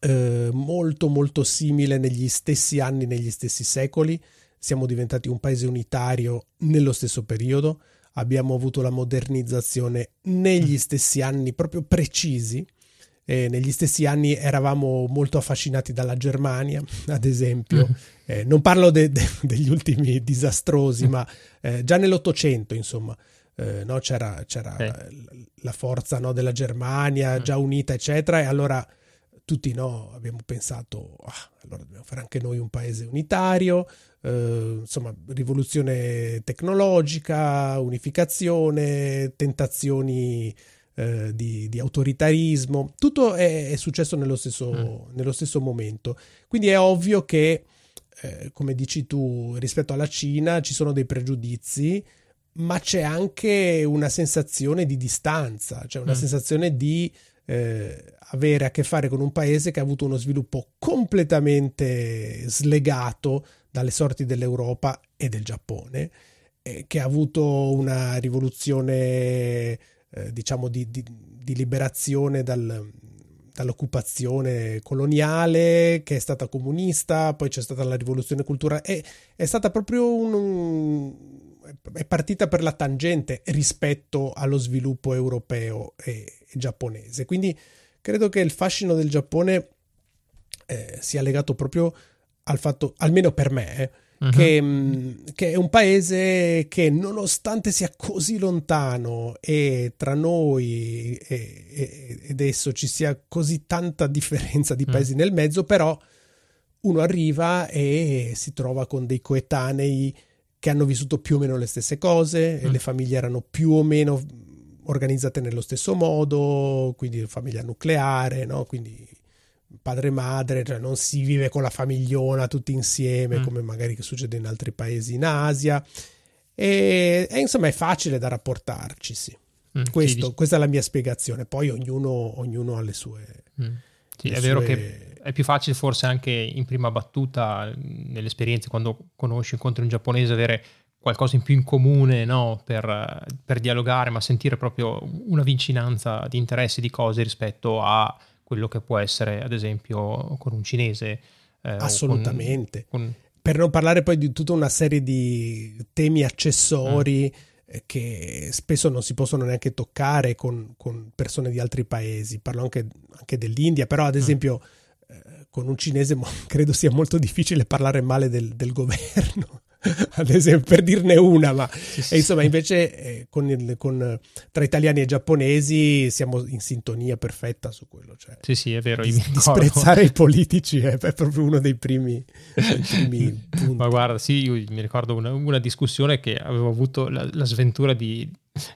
eh, molto molto simile negli stessi anni, negli stessi secoli. Siamo diventati un paese unitario nello stesso periodo, abbiamo avuto la modernizzazione negli stessi anni proprio precisi. Eh, negli stessi anni eravamo molto affascinati dalla Germania, ad esempio. Mm. Eh, non parlo de- de- degli ultimi disastrosi, ma eh, già nell'Ottocento, insomma, eh, no? c'era, c'era la forza no, della Germania mm. già unita, eccetera, e allora tutti no, abbiamo pensato, ah, allora dobbiamo fare anche noi un paese unitario, eh, insomma, rivoluzione tecnologica, unificazione, tentazioni eh, di, di, autoritarismo, tutto è, è successo nello stesso, mm. nello stesso, momento. Quindi è ovvio che, eh, come dici tu, rispetto alla Cina ci sono dei pregiudizi, ma c'è anche una sensazione di distanza, cioè una mm. sensazione di eh, avere a che fare con un paese che ha avuto uno sviluppo completamente slegato dalle sorti dell'Europa e del Giappone, eh, che ha avuto una rivoluzione, eh, diciamo, di, di, di liberazione dal, dall'occupazione coloniale, che è stata comunista, poi c'è stata la rivoluzione culturale, è, è stata proprio un, un, è partita per la tangente rispetto allo sviluppo europeo e, giapponese. Quindi credo che il fascino del Giappone eh, sia legato proprio al fatto, almeno per me, uh-huh. che, mm, che, è un paese che nonostante sia così lontano e tra noi e, e, ed esso ci sia così tanta differenza di mm. paesi uh-huh. nel mezzo, però uno arriva e si trova con dei coetanei che hanno vissuto più o meno le stesse cose, uh-huh. le famiglie erano più o meno organizzate nello stesso modo, quindi famiglia nucleare, no? quindi padre e madre, cioè non si vive con la famigliona tutti insieme mm. come magari succede in altri paesi in Asia e, e insomma è facile da rapportarci, sì. Mm, Questo, sì, questa è la mia spiegazione, poi ognuno, ognuno ha le sue... Mm. Sì, le è vero che è più facile forse anche in prima battuta nelle esperienze quando conosci, incontri un giapponese avere qualcosa in più in comune no? per, per, dialogare, ma sentire proprio una vicinanza di interessi, di cose rispetto a quello che può essere, ad esempio, con un cinese. Eh, Assolutamente. Con, con... per non parlare poi di tutta una serie di temi accessori mm. che spesso non si possono neanche toccare con, con persone di altri paesi. Parlo anche, anche dell'India, però ad mm. esempio mm. eh, con un cinese credo sia molto difficile parlare male del, del governo. ad esempio, per dirne una, ma sì, sì, insomma, invece eh, con il, con, tra italiani e giapponesi siamo in sintonia perfetta su quello. Cioè, sì, sì, è vero. Dis- disprezzare i politici è, è, proprio uno dei primi, dei primi punti. Ma guarda, sì, io mi ricordo una, una discussione che avevo avuto la, la sventura di,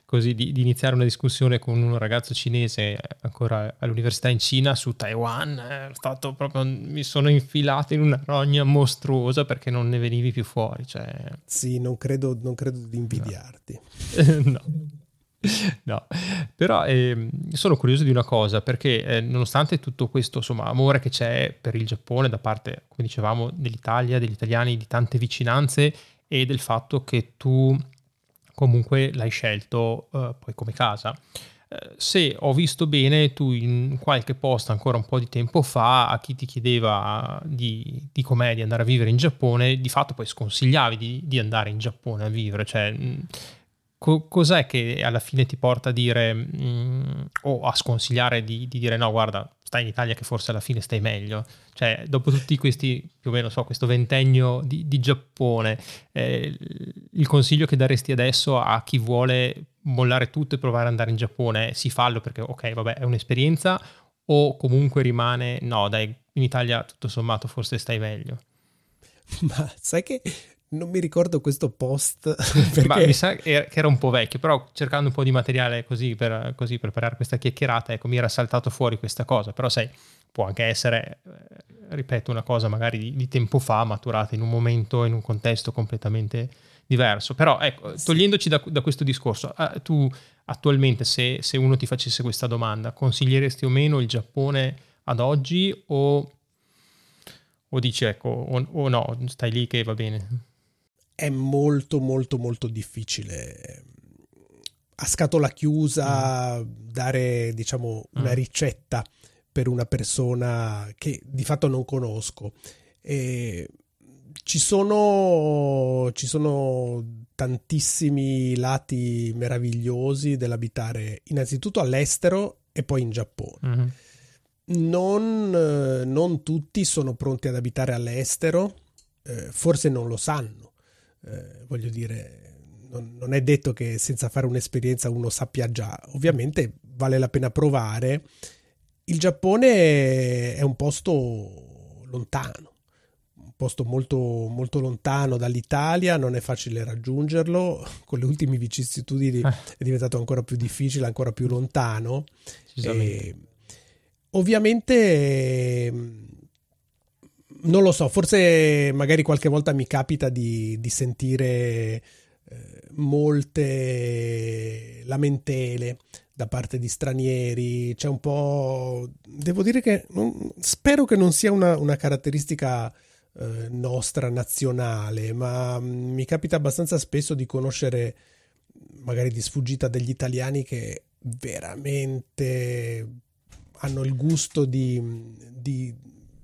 così di, di, iniziare una discussione con un ragazzo cinese ancora all'università in Cina su Taiwan, è stato proprio, mi sono infilato in una rogna mostruosa perché non ne venivi più fuori. Cioè... Sì, non credo, non credo di invidiarti. no. no. però eh, sono curioso di una cosa perché eh, nonostante tutto questo insomma, amore che c'è per il Giappone da parte, come dicevamo, dell'Italia, degli italiani, di tante vicinanze e del fatto che tu comunque l'hai scelto uh, poi come casa. Uh, se ho visto bene, tu in qualche post ancora un po' di tempo fa, a chi ti chiedeva di, di com'è di andare a vivere in Giappone, di fatto poi sconsigliavi di, di andare in Giappone a vivere. Cioè, mh, co- cos'è che alla fine ti porta a dire mh, o a sconsigliare di, di dire no, guarda, stai in Italia che forse alla fine stai meglio. Cioè, dopo tutti questi, più o meno, so, questo ventennio di, di Giappone, eh, il consiglio che daresti adesso a chi vuole mollare tutto e provare ad andare in Giappone, si fallo perché, ok, vabbè, è un'esperienza, o comunque rimane, no, dai, in Italia tutto sommato forse stai meglio. Ma sai che non mi ricordo questo post. Perché... Ma mi sa che era un po' vecchio, però cercando un po' di materiale così per così preparare questa chiacchierata, ecco, mi era saltato fuori questa cosa. Però sai, può anche essere, eh, ripeto, una cosa magari di, di, tempo fa, maturata in un momento, in un contesto completamente diverso. Però ecco, togliendoci da, da questo discorso, eh, tu attualmente se, se uno ti facesse questa domanda, consiglieresti o meno il Giappone ad oggi o, o dici ecco, o, o no, stai lì che va bene? È molto molto molto difficile a scatola chiusa mm. dare diciamo una mm. ricetta per una persona che di fatto non conosco e ci sono ci sono tantissimi lati meravigliosi dell'abitare innanzitutto all'estero e poi in Giappone mm-hmm. non, non tutti sono pronti ad abitare all'estero eh, forse non lo sanno eh, voglio dire, non, non, è detto che senza fare un'esperienza uno sappia già, ovviamente vale la pena provare. Il Giappone è un posto lontano, un posto molto, molto lontano dall'Italia, non è facile raggiungerlo, con le ultime vicissitudini eh. è diventato ancora più difficile, ancora più lontano. E, ovviamente non lo so, forse magari qualche volta mi capita di, di sentire eh, molte lamentele da parte di stranieri, c'è un po'... devo dire che non, spero che non sia una, una caratteristica eh, nostra, nazionale, ma mm, mi capita abbastanza spesso di conoscere magari di sfuggita degli italiani che veramente hanno il gusto di, di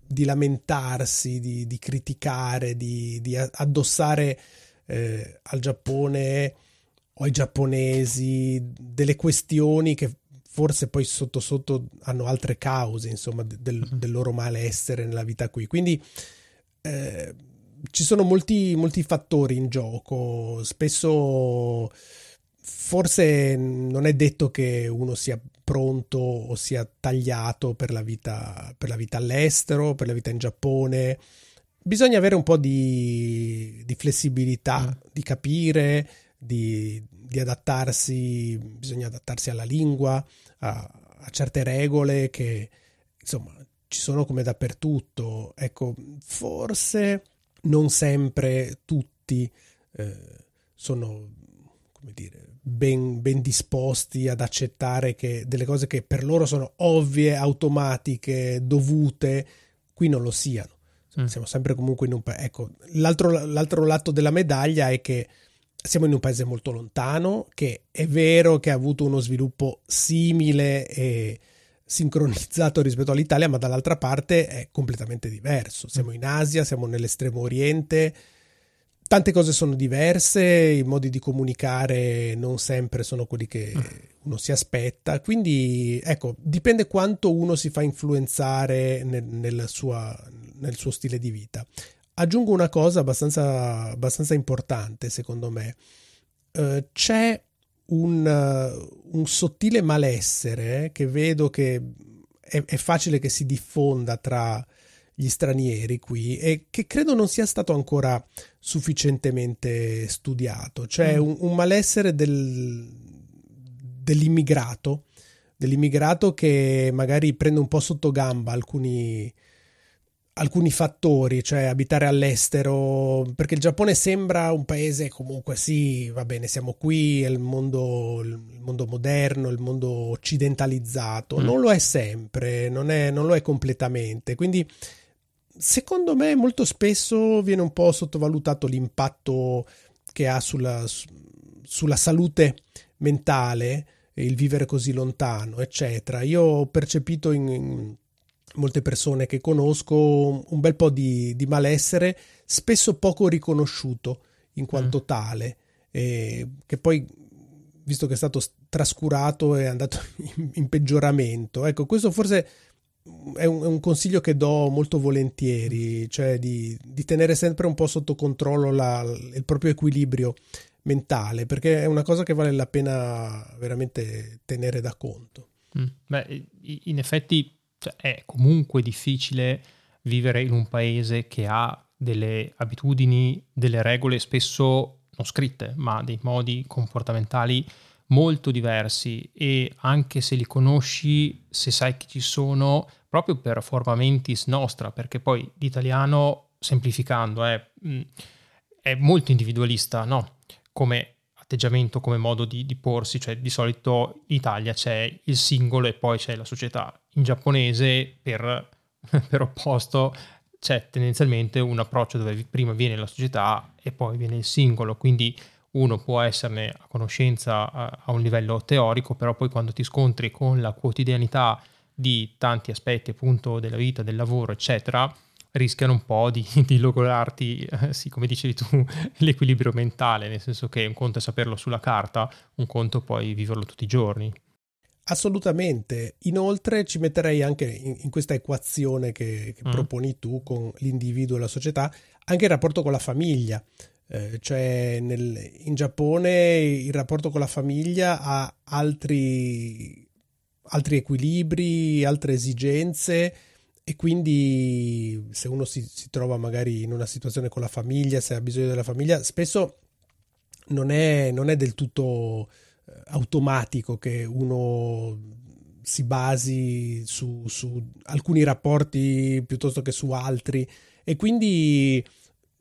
di lamentarsi, di, di criticare, di, di addossare eh, al Giappone o ai giapponesi delle questioni che forse poi sotto sotto hanno altre cause, insomma, del, mm-hmm. del loro malessere nella vita qui. Quindi eh, ci sono molti, molti fattori in gioco, spesso forse non è detto che uno sia pronto o sia tagliato per la vita, per la vita all'estero, per la vita in Giappone. Bisogna avere un po' di, di flessibilità, mm. di capire, di, di, adattarsi, bisogna adattarsi alla lingua, a, a certe regole che insomma ci sono come dappertutto. Ecco, forse non sempre tutti eh, sono, come dire, ben, ben, disposti ad accettare che delle cose che per loro sono ovvie, automatiche, dovute, qui non lo siano. Mm. Siamo sempre comunque in un paese. Ecco, l'altro, l'altro lato della medaglia è che siamo in un paese molto lontano, che è vero che ha avuto uno sviluppo simile e sincronizzato rispetto all'Italia, ma dall'altra parte è completamente diverso. Siamo in Asia, siamo nell'estremo oriente, tante cose sono diverse, i modi di comunicare non sempre sono quelli che uno si aspetta, quindi ecco, dipende quanto uno si fa influenzare nel, nel, sua, nel suo stile di vita. Aggiungo una cosa abbastanza, abbastanza importante, secondo me. Uh, c'è un, uh, un, sottile malessere che vedo che è, è, facile che si diffonda tra gli stranieri qui e che credo non sia stato ancora sufficientemente studiato. C'è mm. un, un, malessere del, dell'immigrato, dell'immigrato che magari prende un po' sotto gamba alcuni alcuni fattori, cioè abitare all'estero, perché il Giappone sembra un paese comunque sì, va bene, siamo qui, è il mondo, il mondo moderno, il mondo occidentalizzato, mm. non lo è sempre, non, è, non lo è completamente, quindi secondo me molto spesso viene un po' sottovalutato l'impatto che ha sulla, sulla salute mentale il vivere così lontano, eccetera. Io ho percepito in, in molte persone che conosco un bel po' di, di malessere, spesso poco riconosciuto in quanto mm. tale, e che poi, visto che è stato trascurato, è andato in, in peggioramento. Ecco, questo forse è un, è un, consiglio che do molto volentieri, cioè di, di tenere sempre un po' sotto controllo la, il proprio equilibrio mentale, perché è una cosa che vale la pena veramente tenere da conto. Mm. Beh, in effetti cioè, è comunque difficile vivere in un paese che ha delle abitudini, delle regole spesso non scritte, ma dei modi comportamentali molto diversi e anche se li conosci, se sai che ci sono, proprio per forma mentis nostra, perché poi l'italiano, semplificando, è, mm, è molto individualista, no? Come atteggiamento, come modo di, di, porsi, cioè di solito in Italia c'è il singolo e poi c'è la società. In giapponese, per, per opposto, c'è tendenzialmente un approccio dove prima viene la società e poi viene il singolo, quindi uno può esserne a conoscenza a, un livello teorico, però poi quando ti scontri con la quotidianità di tanti aspetti appunto della vita, del lavoro, eccetera, rischiano un po' di, di logorarti, eh, sì, come dicevi tu, l'equilibrio mentale, nel senso che un conto è saperlo sulla carta, un conto poi viverlo tutti i giorni. Assolutamente. Inoltre ci metterei anche in, in questa equazione che, che mm. proponi tu con l'individuo e la società, anche il rapporto con la famiglia. Eh, cioè nel, in Giappone il rapporto con la famiglia ha altri, altri equilibri, altre esigenze e quindi se uno si, si, trova magari in una situazione con la famiglia, se ha bisogno della famiglia, spesso non è, non è del tutto eh, automatico che uno si basi su, su, alcuni rapporti piuttosto che su altri. E quindi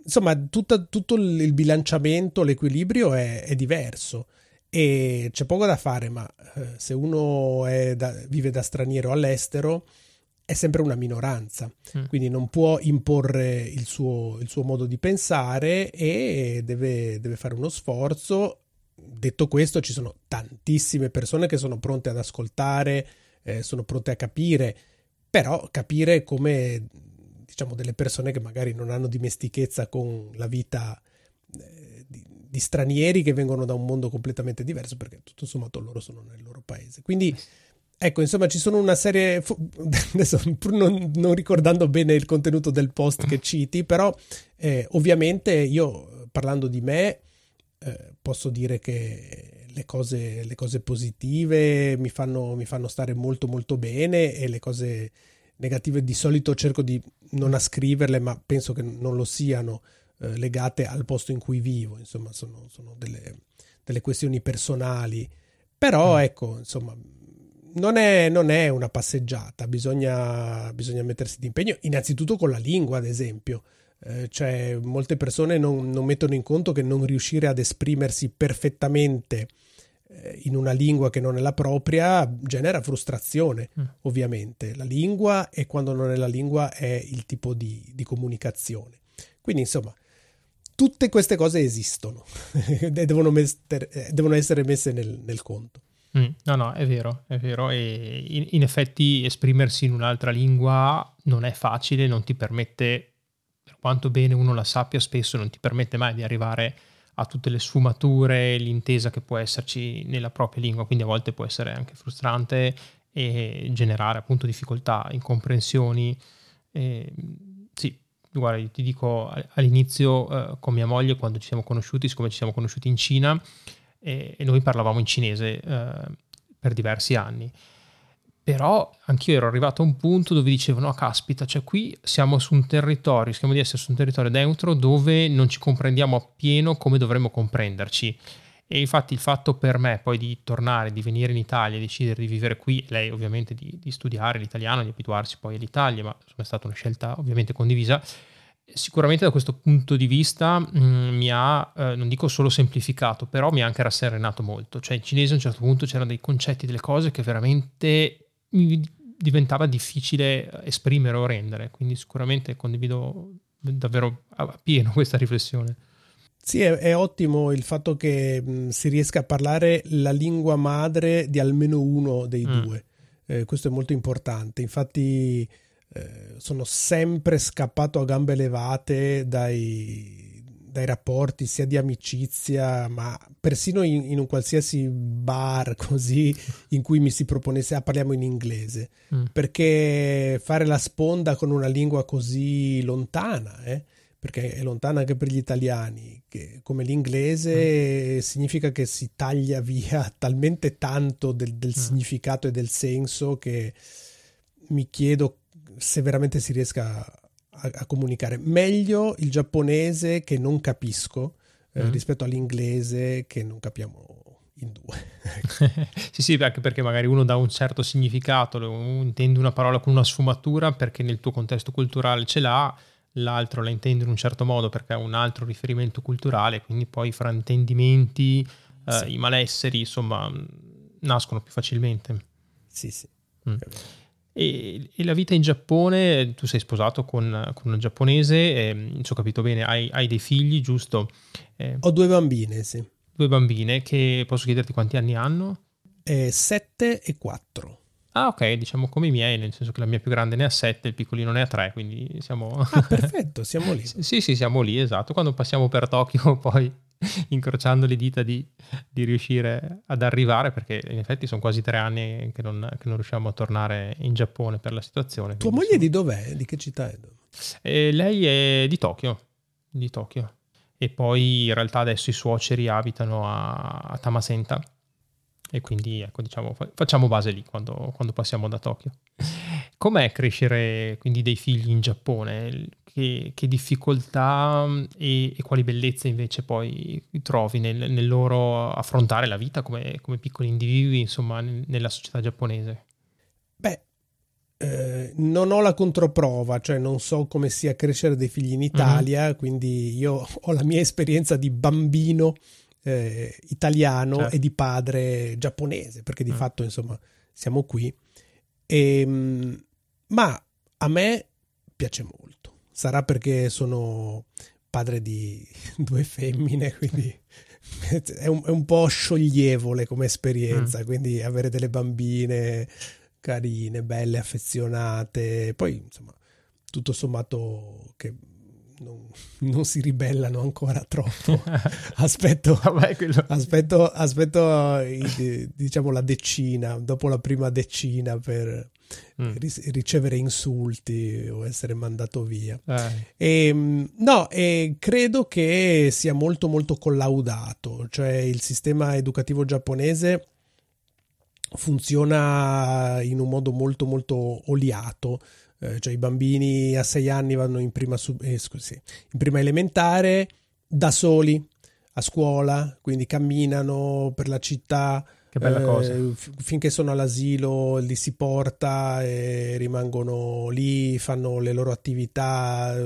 insomma tutta, tutto il bilanciamento, l'equilibrio è, è, diverso e c'è poco da fare ma eh, se uno da, vive da straniero all'estero è sempre una minoranza, mm. quindi non può imporre il suo, il suo modo di pensare e deve, deve, fare uno sforzo. Detto questo, ci sono tantissime persone che sono pronte ad ascoltare, eh, sono pronte a capire, però capire come diciamo delle persone che magari non hanno dimestichezza con la vita eh, di, di stranieri che vengono da un mondo completamente diverso, perché tutto sommato loro sono nel loro paese. Quindi Ecco, insomma, ci sono una serie. Adesso, pur non, non, ricordando bene il contenuto del post che citi, però eh, ovviamente io parlando di me eh, posso dire che le cose, le cose positive mi fanno, mi fanno, stare molto, molto bene e le cose negative di solito cerco di non ascriverle, ma penso che non lo siano eh, legate al posto in cui vivo. Insomma, sono, sono delle, delle questioni personali. Però, mm. ecco, insomma non è, non è una passeggiata, bisogna, bisogna mettersi d'impegno, innanzitutto con la lingua, ad esempio. Eh, cioè, molte persone non, non, mettono in conto che non riuscire ad esprimersi perfettamente in una lingua che non è la propria genera frustrazione, mm. ovviamente. La lingua e quando non è la lingua è il tipo di, di comunicazione. Quindi, insomma, tutte queste cose esistono e devono, devono, essere messe nel, nel conto. Mm, no, no, è vero, è vero. E in, in, effetti esprimersi in un'altra lingua non è facile, non ti permette, per quanto bene uno la sappia, spesso non ti permette mai di arrivare a tutte le sfumature, l'intesa che può esserci nella propria lingua, quindi a volte può essere anche frustrante e generare appunto difficoltà, incomprensioni. E, sì, guarda, ti dico all'inizio eh, con mia moglie quando ci siamo conosciuti, siccome ci siamo conosciuti in Cina e, e noi parlavamo in cinese eh, per diversi anni. Però anch'io ero arrivato a un punto dove dicevo: no, caspita, cioè qui siamo su un territorio, rischiamo di essere su un territorio neutro dove non ci comprendiamo appieno come dovremmo comprenderci. E infatti il fatto per me poi di tornare, di venire in Italia, decidere di vivere qui, lei ovviamente di, di studiare l'italiano, di abituarsi poi all'Italia, ma è stata una scelta ovviamente condivisa, sicuramente da questo punto di vista mh, mm, mi ha, eh, non dico solo semplificato, però mi ha anche rasserenato molto. Cioè in cinese a un certo punto c'erano dei concetti, delle cose che veramente mi diventava difficile esprimere o rendere, quindi sicuramente condivido davvero a pieno questa riflessione. Sì, è, è, ottimo il fatto che mh, si riesca a parlare la lingua madre di almeno uno dei mm. due. Eh, questo è molto importante. Infatti, eh, sono sempre scappato a gambe levate dai, dai rapporti sia di amicizia, ma persino in, in, un qualsiasi bar così in cui mi si proponesse, ah, parliamo in inglese, mm. perché fare la sponda con una lingua così lontana, eh, perché è lontana anche per gli italiani, che come l'inglese mm. significa che si taglia via talmente tanto del, del mm. significato e del senso che mi chiedo se veramente si riesca a, a comunicare. Meglio il giapponese che non capisco eh, mm. rispetto all'inglese che non capiamo in due. sì, sì, anche perché magari uno dà un certo significato, intende una parola con una sfumatura perché nel tuo contesto culturale ce l'ha l'altro la intende in un certo modo perché ha un altro riferimento culturale, quindi poi i fraintendimenti, eh, sì. i malesseri, insomma, nascono più facilmente. Sì, sì. Mm. E, e, la vita in Giappone, tu sei sposato con, con una giapponese, eh, se ho capito bene, hai, hai dei figli, giusto? Eh, ho due bambine, sì. Due bambine che posso chiederti quanti anni hanno? Eh, sette e quattro. Ah, ok, diciamo come i miei, nel senso che la mia più grande ne ha 7, il piccolino ne ha 3, quindi siamo... Ah, perfetto, siamo lì. sì, sì, siamo lì, esatto. Quando passiamo per Tokyo poi incrociando le dita di, di, riuscire ad arrivare, perché in effetti sono quasi tre anni che non, che non riusciamo a tornare in Giappone per la situazione. Tua moglie sono... di dov'è? Di che città è? Eh, lei è di Tokyo, di Tokyo. E poi in realtà adesso i suoceri abitano a, a Tamasenta e quindi ecco, diciamo, facciamo base lì quando, quando passiamo da Tokyo. Com'è crescere quindi dei figli in Giappone? Che, che difficoltà mm, e, e, quali bellezze invece poi trovi nel, nel loro affrontare la vita come, come piccoli individui, insomma, nella società giapponese? Beh, eh, non ho la controprova, cioè non so come sia crescere dei figli in Italia, mm-hmm. quindi io ho la mia esperienza di bambino eh, italiano certo. e di padre giapponese, perché di mm. fatto insomma siamo qui. E, ehm, ma a me piace molto. Sarà perché sono padre di due femmine, quindi è un, è un po' scioglievole come esperienza. Mm. Quindi avere delle bambine carine, belle, affezionate. Poi, insomma, tutto sommato che non, non, si ribellano ancora troppo. Aspetto, Vabbè, aspetto, aspetto diciamo la decina, dopo la prima decina per mm. ricevere insulti o essere mandato via. Eh. E, ehm, no, e credo che sia molto molto collaudato, cioè il sistema educativo giapponese funziona in un modo molto molto oliato eh, cioè i bambini a sei anni vanno in prima, sub, eh, scusi, in prima elementare da soli a scuola, quindi camminano per la città. Che bella eh, cosa. Finché sono all'asilo li si porta e rimangono lì, fanno le loro attività, eh,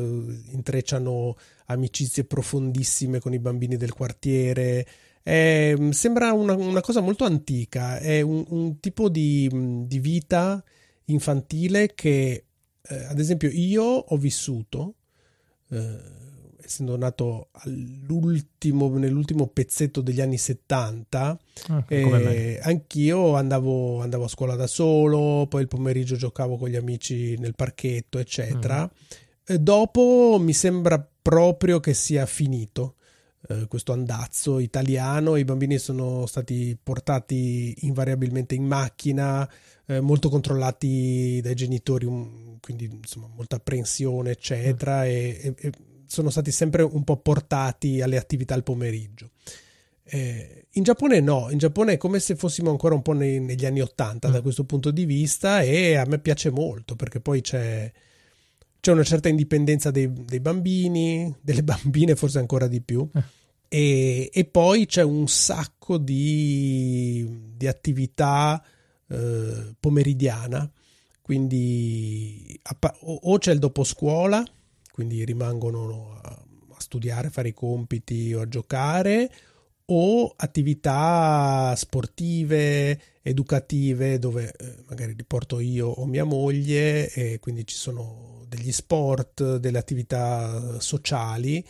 intrecciano amicizie profondissime con i bambini del quartiere. È, sembra una, una, cosa molto antica, è un, un tipo di, di, vita infantile che eh, ad esempio io ho vissuto, eh, essendo nato nell'ultimo pezzetto degli anni 70, ah, eh, anch'io andavo, andavo, a scuola da solo, poi il pomeriggio giocavo con gli amici nel parchetto, eccetera. Mm. dopo mi sembra proprio che sia finito eh, questo andazzo italiano. I bambini sono stati portati invariabilmente in macchina, eh, molto controllati dai genitori, un, quindi insomma molta apprensione, eccetera, mm. e, e, sono stati sempre un po' portati alle attività al pomeriggio. Eh, in Giappone no, in Giappone è come se fossimo ancora un po' nei, negli anni Ottanta mm. da questo punto di vista e a me piace molto perché poi c'è, c'è una certa indipendenza dei, dei, bambini, delle bambine forse ancora di più. Eh. E, e, poi c'è un sacco di, di attività eh, pomeridiana, quindi o c'è il dopo scuola, quindi rimangono a, studiare, fare i compiti o a giocare, o attività sportive, educative, dove eh, magari li porto io o mia moglie, e quindi ci sono degli sport, delle attività sociali.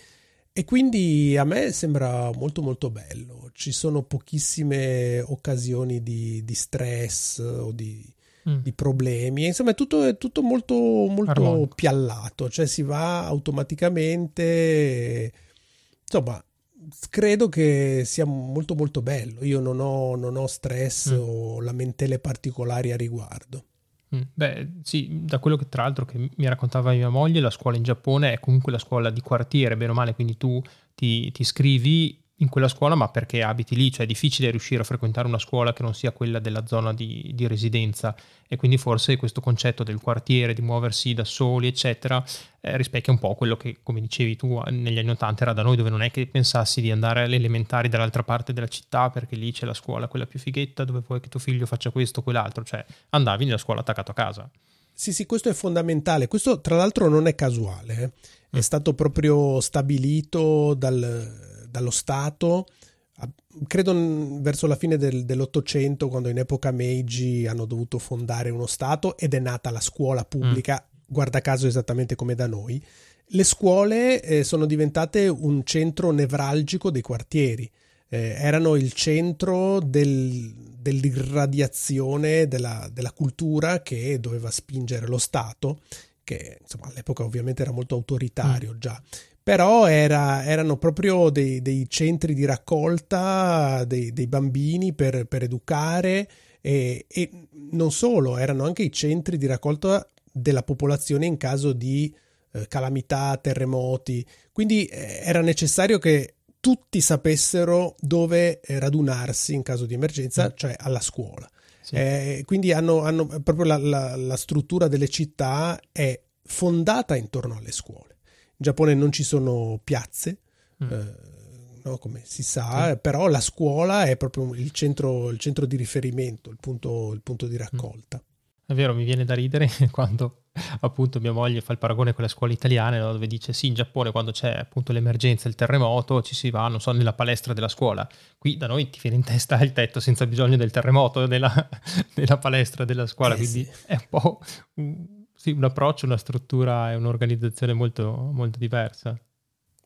E quindi a me sembra molto molto bello. Ci sono pochissime occasioni di, di stress o di, mm. di, problemi. Insomma, è tutto, è tutto molto, molto piallato, cioè si va automaticamente. Insomma, credo che sia molto molto bello. Io non ho, non ho stress mm. o lamentele particolari a riguardo. Mm. Beh, sì, da quello che tra l'altro che mi raccontava mia moglie, la scuola in Giappone è comunque la scuola di quartiere, bene o male, quindi tu ti, ti iscrivi in quella scuola, ma perché abiti lì, cioè è difficile riuscire a frequentare una scuola che non sia quella della zona di, di, residenza e quindi forse questo concetto del quartiere, di muoversi da soli, eccetera, eh, rispecchia un po' quello che, come dicevi tu, negli anni Ottanta era da noi, dove non è che pensassi di andare alle elementari dall'altra parte della città perché lì c'è la scuola, quella più fighetta, dove vuoi che tuo figlio faccia questo o quell'altro, cioè andavi nella scuola attaccato a casa. Sì, sì, questo è fondamentale. Questo tra l'altro non è casuale, eh. è mm. stato proprio stabilito dal dallo Stato, credo verso la fine del, dell'Ottocento, quando in epoca Meiji hanno dovuto fondare uno Stato ed è nata la scuola pubblica, mm. guarda caso esattamente come da noi. Le scuole eh, sono diventate un centro nevralgico dei quartieri. Eh, erano il centro del, dell'irradiazione della, della, cultura che doveva spingere lo Stato, che insomma, all'epoca ovviamente era molto autoritario mm. già, però era, erano proprio dei, dei, centri di raccolta dei, dei bambini per, per educare e, e, non solo, erano anche i centri di raccolta della popolazione in caso di eh, calamità, terremoti, quindi eh, era necessario che tutti sapessero dove eh, radunarsi in caso di emergenza, mm. cioè alla scuola. Sì. Eh, quindi hanno, hanno proprio la, la, la struttura delle città è fondata intorno alle scuole. In Giappone non ci sono piazze, mm. eh, no, come si sa, sì. però la scuola è proprio il centro, il centro di riferimento, il punto, il punto, di raccolta. È vero, mi viene da ridere quando appunto mia moglie fa il paragone con le scuole italiane, no, dove dice sì, in Giappone quando c'è appunto l'emergenza, il terremoto, ci si va, non so, nella palestra della scuola. Qui da noi ti viene in testa il tetto senza bisogno del terremoto nella, nella palestra della scuola, eh, quindi sì. è un po' sì, un approccio, una struttura e un'organizzazione molto, molto diversa.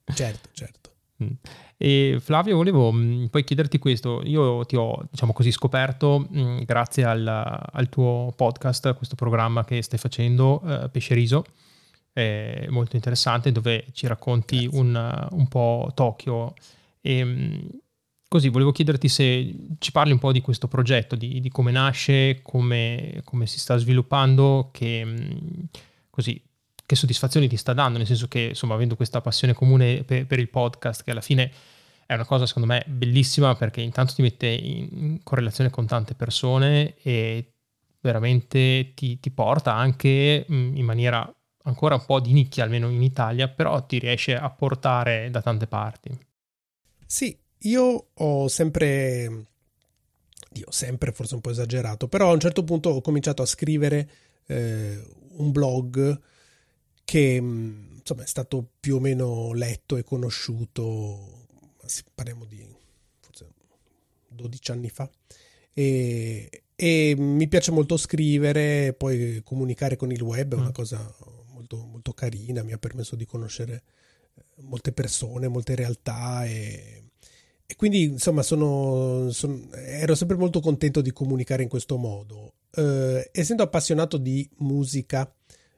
Certo, certo. Mm. E Flavio, volevo mm, poi chiederti questo. Io ti ho, diciamo così, scoperto mh, mm, grazie al, al, tuo podcast, a questo programma che stai facendo, uh, Pesce Riso, molto interessante, dove ci racconti un, un, po' Tokyo. E, mh, Così volevo chiederti se ci parli un po' di questo progetto, di, di come nasce, come, come, si sta sviluppando, che, mm, così, che soddisfazioni ti sta dando, nel senso che insomma avendo questa passione comune per, per, il podcast, che alla fine è una cosa secondo me bellissima perché intanto ti mette in correlazione con tante persone e veramente ti, ti porta anche mm, in maniera ancora un po' di nicchia, almeno in Italia, però ti riesce a portare da tante parti. Sì, io ho sempre, io sempre forse un po' esagerato, però a un certo punto ho cominciato a scrivere eh, un blog che insomma è stato più o meno letto e conosciuto, parliamo di forse 12 anni fa. E, e, mi piace molto scrivere, poi comunicare con il web è una mm. cosa molto, molto carina, mi ha permesso di conoscere molte persone, molte realtà e, e quindi insomma sono, sono, ero sempre molto contento di comunicare in questo modo. Eh, essendo appassionato di musica,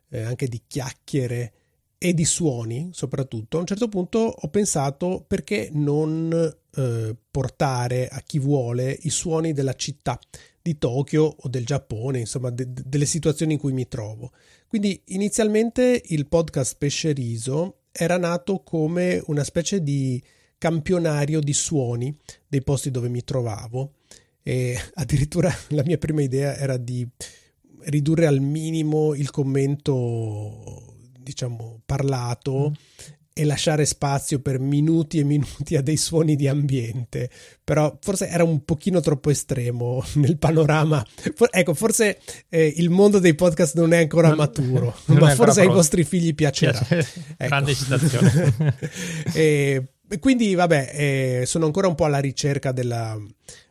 eh, anche di chiacchiere e di suoni soprattutto, a un certo punto ho pensato perché non eh, portare a chi vuole i suoni della città di Tokyo o del Giappone, insomma de- delle situazioni in cui mi trovo. Quindi inizialmente il podcast Pesce Riso era nato come una specie di campionario di suoni dei posti dove mi trovavo e addirittura la mia prima idea era di ridurre al minimo il commento diciamo, parlato mm. e lasciare spazio per minuti e minuti a dei suoni di ambiente. Però forse era un pochino troppo estremo nel panorama. For- ecco, forse eh, il mondo dei podcast non è ancora non, maturo, non ma forse ai vostri figli piacerà. Piace. Ecco. Grande citazione. e, quindi, vabbè, eh, sono ancora un po' alla ricerca della,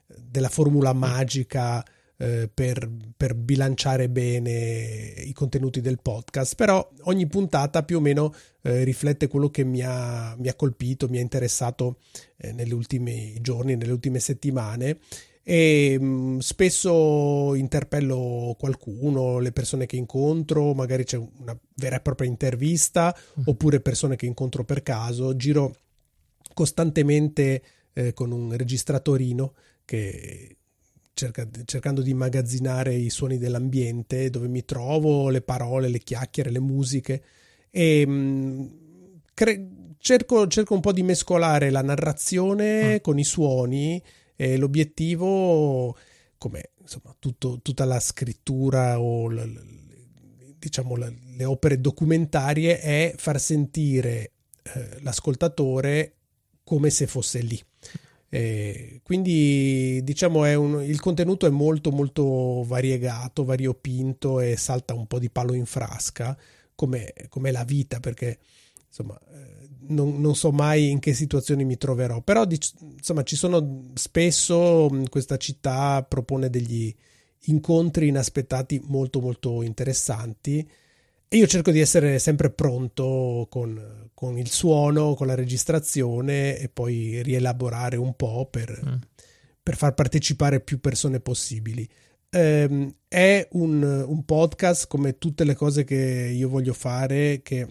della formula magica eh, per, per, bilanciare bene i contenuti del podcast, però ogni puntata più o meno eh, riflette quello che mi ha, mi ha, colpito, mi ha interessato eh, negli ultimi giorni, nelle ultime settimane e mh, mm, spesso interpello qualcuno, le persone che incontro, magari c'è una vera e propria intervista mm. oppure persone che incontro per caso, giro costantemente eh, con un registratorino che cerca, cercando di immagazzinare i suoni dell'ambiente, dove mi trovo, le parole, le chiacchiere, le musiche e mm, cre- cerco, cerco, un po' di mescolare la narrazione mm. con i suoni e l'obiettivo, come insomma tutto, tutta la scrittura o la, diciamo la, le opere documentarie, è far sentire eh, l'ascoltatore come se fosse lì. Eh, quindi diciamo un, il contenuto è molto molto variegato, variopinto e salta un po' di palo in frasca come, come la vita perché insomma eh, non, non, so mai in che situazioni mi troverò però insomma ci sono spesso questa città propone degli incontri inaspettati molto molto interessanti e io cerco di essere sempre pronto con, con, il suono, con la registrazione e poi rielaborare un po' per, mm. per far partecipare più persone possibili. Um, è un, un, podcast come tutte le cose che io voglio fare che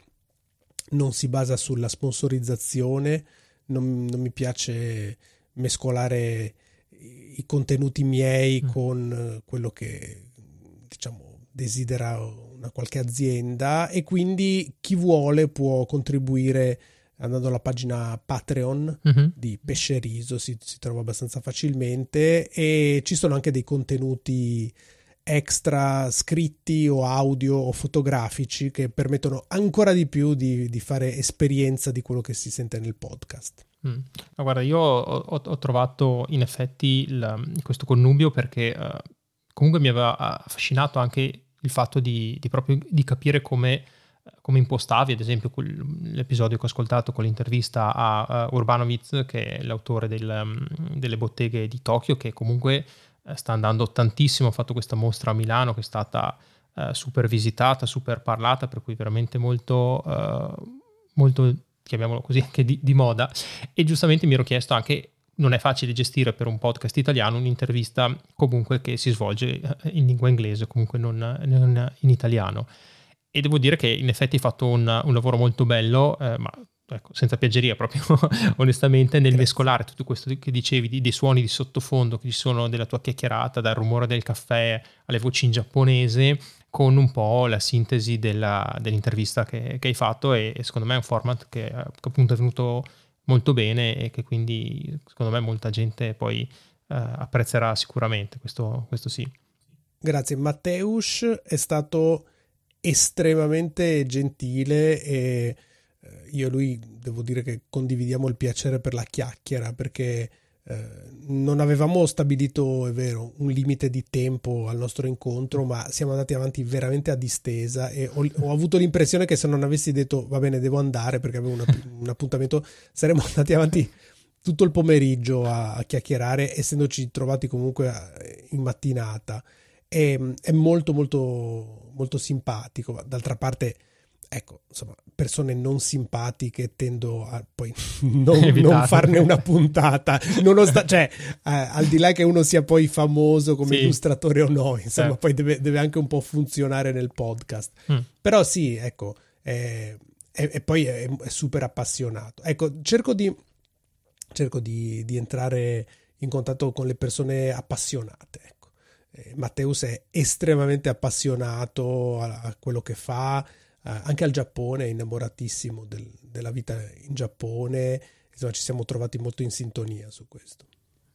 non si basa sulla sponsorizzazione, non, non mi piace mescolare i contenuti miei mm. con quello che diciamo desidera una qualche azienda e quindi chi vuole può contribuire andando alla pagina Patreon uh-huh. di Pesce Riso, si, si, trova abbastanza facilmente e ci sono anche dei contenuti extra scritti o audio o fotografici che permettono ancora di più di, di fare esperienza di quello che si sente nel podcast. Mm. Ma guarda, io ho, ho, trovato in effetti il, questo connubio perché uh, comunque mi aveva affascinato anche il fatto di, di proprio di capire come, come, impostavi, ad esempio l'episodio che ho ascoltato con l'intervista a uh, Urbanovic, che è l'autore del, um, delle botteghe di Tokyo, che comunque uh, sta andando tantissimo, ha fatto questa mostra a Milano che è stata uh, super visitata, super parlata, per cui veramente molto, molto chiamiamolo così, anche di, di moda. E giustamente mi ero chiesto anche non è facile gestire per un podcast italiano un'intervista comunque che si svolge eh, in lingua inglese, comunque non, non in italiano. E devo dire che in effetti hai fatto un, un lavoro molto bello, eh, ma ecco, senza piaggeria proprio onestamente, nel Grazie. mescolare tutto questo che dicevi, di, dei suoni di sottofondo che ci sono della tua chiacchierata, dal rumore del caffè alle voci in giapponese, con un po' la sintesi della, dell'intervista che, che, hai fatto e, e, secondo me è un format che, che appunto è venuto molto bene e che quindi secondo me molta gente poi uh, apprezzerà sicuramente, questo, questo sì. Grazie, Matteus è stato estremamente gentile e eh, io e lui devo dire che condividiamo il piacere per la chiacchiera perché eh, non avevamo stabilito, è vero, un limite di tempo al nostro incontro, ma siamo andati avanti veramente a distesa e ho, ho avuto l'impressione che se non avessi detto va bene, devo andare perché avevo una, un appuntamento, saremmo andati avanti tutto il pomeriggio a, a chiacchierare, essendoci trovati comunque eh, in mattinata. E, è molto, molto, molto simpatico. D'altra parte ecco, insomma, persone non simpatiche tendo a poi non, non farne una puntata, osta- cioè, eh, al di là che uno sia poi famoso come sì. illustratore o no, insomma, eh. poi deve, deve, anche un po' funzionare nel podcast. Mm. Però sì, ecco, eh, e, poi è, è, super appassionato. Ecco, cerco di, cerco di, di entrare in contatto con le persone appassionate. Ecco. Eh, Matteus è estremamente appassionato a, a quello che fa, anche al Giappone, è innamoratissimo del, della vita in Giappone, insomma ci siamo trovati molto in sintonia su questo.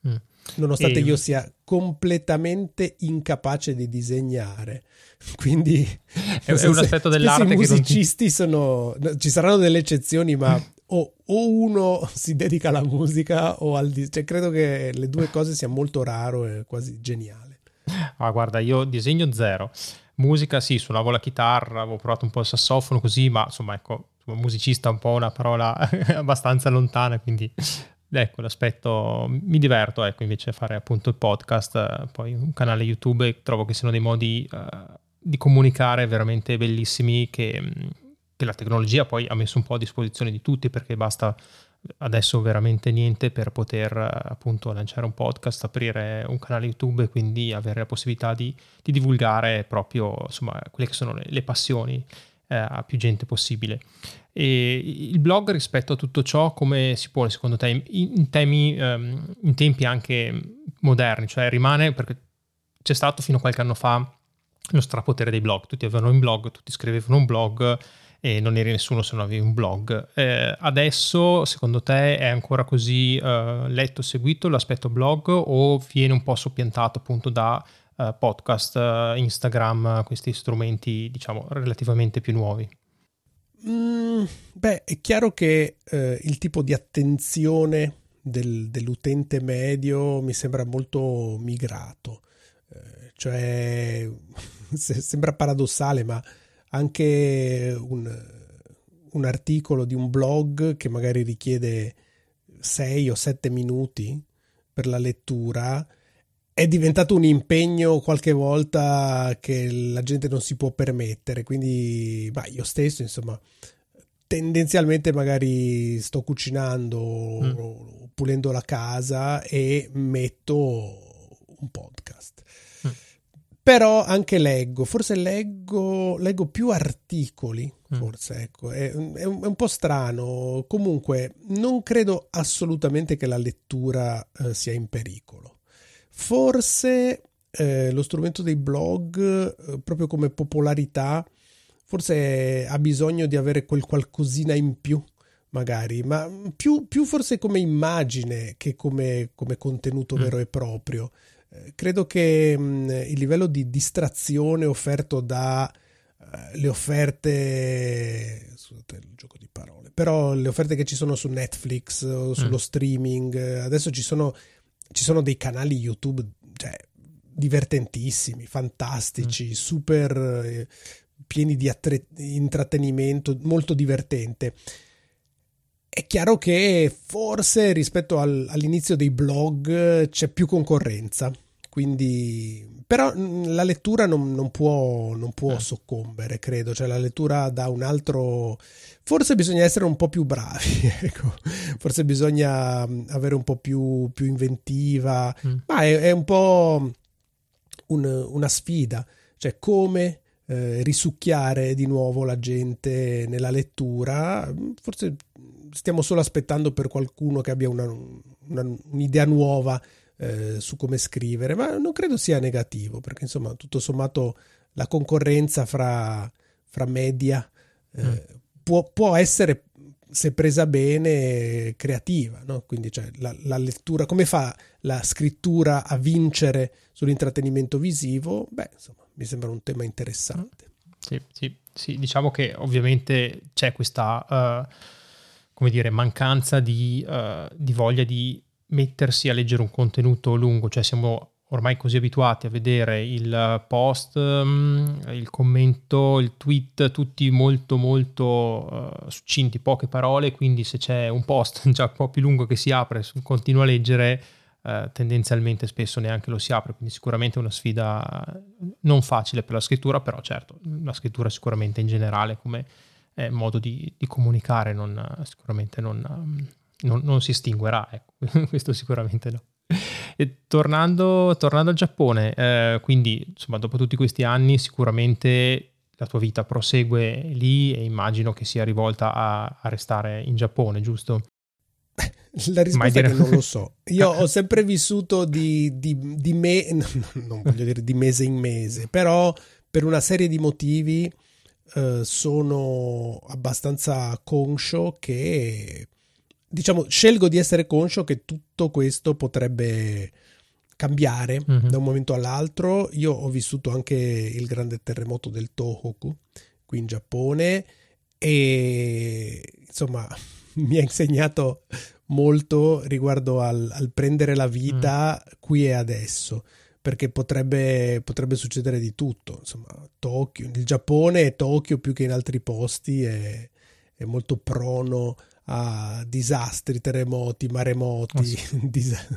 Mm. Nonostante e... io sia completamente incapace di disegnare, quindi è, è un aspetto dell'arte i musicisti ti... sono ci saranno delle eccezioni, ma o, o, uno si dedica alla musica o al cioè, credo che le due cose sia molto raro e quasi geniale. Ah, guarda, io disegno zero. Musica sì, suonavo la chitarra, avevo provato un po' il sassofono così, ma insomma ecco, musicista è un po' una parola abbastanza lontana, quindi ecco l'aspetto, mi diverto ecco invece a fare appunto il podcast, poi un canale YouTube, trovo che siano dei modi uh, di comunicare veramente bellissimi che, che la tecnologia poi ha messo un po' a disposizione di tutti perché basta adesso veramente niente per poter appunto lanciare un podcast, aprire un canale YouTube e quindi avere la possibilità di, di divulgare proprio insomma quelle che sono le, le passioni eh, a più gente possibile. E il blog rispetto a tutto ciò come si pone secondo te in, temi, um, in tempi anche moderni, cioè rimane perché c'è stato fino a qualche anno fa lo strapotere dei blog, tutti avevano un blog, tutti scrivevano un blog e non eri nessuno se non avevi un blog. Eh, adesso, secondo te, è ancora così uh, letto, seguito l'aspetto blog o viene un po' soppiantato appunto da uh, podcast, uh, Instagram, questi strumenti, diciamo, relativamente più nuovi? Mm, beh, è chiaro che il tipo di attenzione del, dell'utente medio mi sembra molto migrato. cioè, sembra paradossale, ma anche un, un articolo di un blog che magari richiede 6 o 7 minuti per la lettura è diventato un impegno qualche volta che la gente non si può permettere quindi bah, io stesso insomma tendenzialmente magari sto cucinando mm. pulendo la casa e metto un podcast però anche leggo, forse leggo, leggo più articoli, mm. forse, ecco, è, è, un, è, un, po' strano, comunque non credo assolutamente che la lettura eh, sia in pericolo. Forse eh, lo strumento dei blog, eh, proprio come popolarità, forse ha bisogno di avere quel qualcosina in più magari, ma più, più, forse come immagine che come, come contenuto mm. vero e proprio credo che mh, il livello di distrazione offerto da uh, le offerte scusate il gioco di parole però le offerte che ci sono su Netflix o sullo mm. streaming adesso ci sono, ci sono dei canali YouTube cioè, divertentissimi fantastici mm. super eh, pieni di attre- intrattenimento molto divertente è chiaro che forse rispetto al, all'inizio dei blog c'è più concorrenza quindi, però la lettura non, non può, non può eh. soccombere, credo. Cioè, la lettura da un altro. Forse bisogna essere un po' più bravi, ecco. Forse bisogna avere un po' più, più inventiva, mm. ma è, è, un po' un, una sfida. Cioè, come eh, risucchiare di nuovo la gente nella lettura. Forse stiamo solo aspettando per qualcuno che abbia una, una, un'idea nuova eh, su come scrivere, ma non credo sia negativo, perché insomma tutto sommato la concorrenza fra, fra media eh, mm. può, può, essere, se presa bene, creativa, no? quindi cioè, la, la, lettura, come fa la scrittura a vincere sull'intrattenimento visivo? Beh, insomma, mi sembra un tema interessante. Sì, sì, sì diciamo che ovviamente c'è questa... Uh, come dire, mancanza di, uh, di voglia di mettersi a leggere un contenuto lungo, cioè siamo ormai così abituati a vedere il post, mm, il commento, il tweet, tutti molto molto uh, succinti, poche parole, quindi se c'è un post già un po' più lungo che si apre, continua a leggere, uh, tendenzialmente spesso neanche lo si apre, quindi sicuramente è una sfida non facile per la scrittura, però certo, la scrittura sicuramente in generale come eh, modo di, di, comunicare non, sicuramente non, non, non, si estinguerà, ecco. questo sicuramente no. E tornando, tornando al Giappone, eh, quindi insomma dopo tutti questi anni sicuramente la tua vita prosegue lì e immagino che sia rivolta a, a restare in Giappone, giusto? La risposta dire... è che non lo so. Io ho sempre vissuto di, di, di me, non voglio dire di mese in mese, però per una serie di motivi eh, sono abbastanza conscio che, diciamo, scelgo di essere conscio che tutto questo potrebbe cambiare mm-hmm. da un momento all'altro. Io ho vissuto anche il grande terremoto del Tohoku qui in Giappone e insomma mi ha insegnato molto riguardo al, al prendere la vita mm. qui e adesso perché potrebbe, potrebbe, succedere di tutto insomma Tokyo, il Giappone e Tokyo più che in altri posti è, è molto prono a disastri, terremoti, maremoti, oh sì. dis-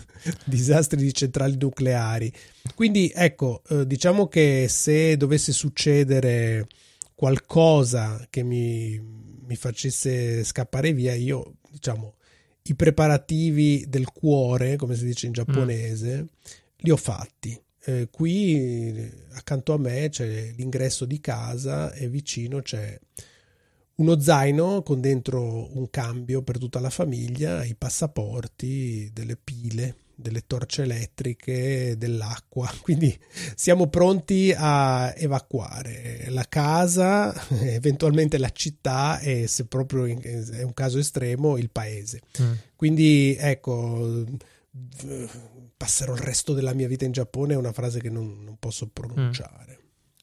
disastri di centrali nucleari. Quindi ecco, eh, diciamo che se dovesse succedere qualcosa che mi, mi facesse scappare via, io diciamo i preparativi del cuore, come si dice in giapponese, mm. li ho fatti. Eh, qui accanto a me c'è l'ingresso di casa e vicino c'è uno zaino con dentro un cambio per tutta la famiglia, i passaporti, delle pile, delle torce elettriche, dell'acqua. Quindi siamo pronti a evacuare la casa, eventualmente la città e se proprio è un caso estremo il paese. Mm. Quindi ecco, passerò il resto della mia vita in Giappone è una frase che non, non posso pronunciare. Mm.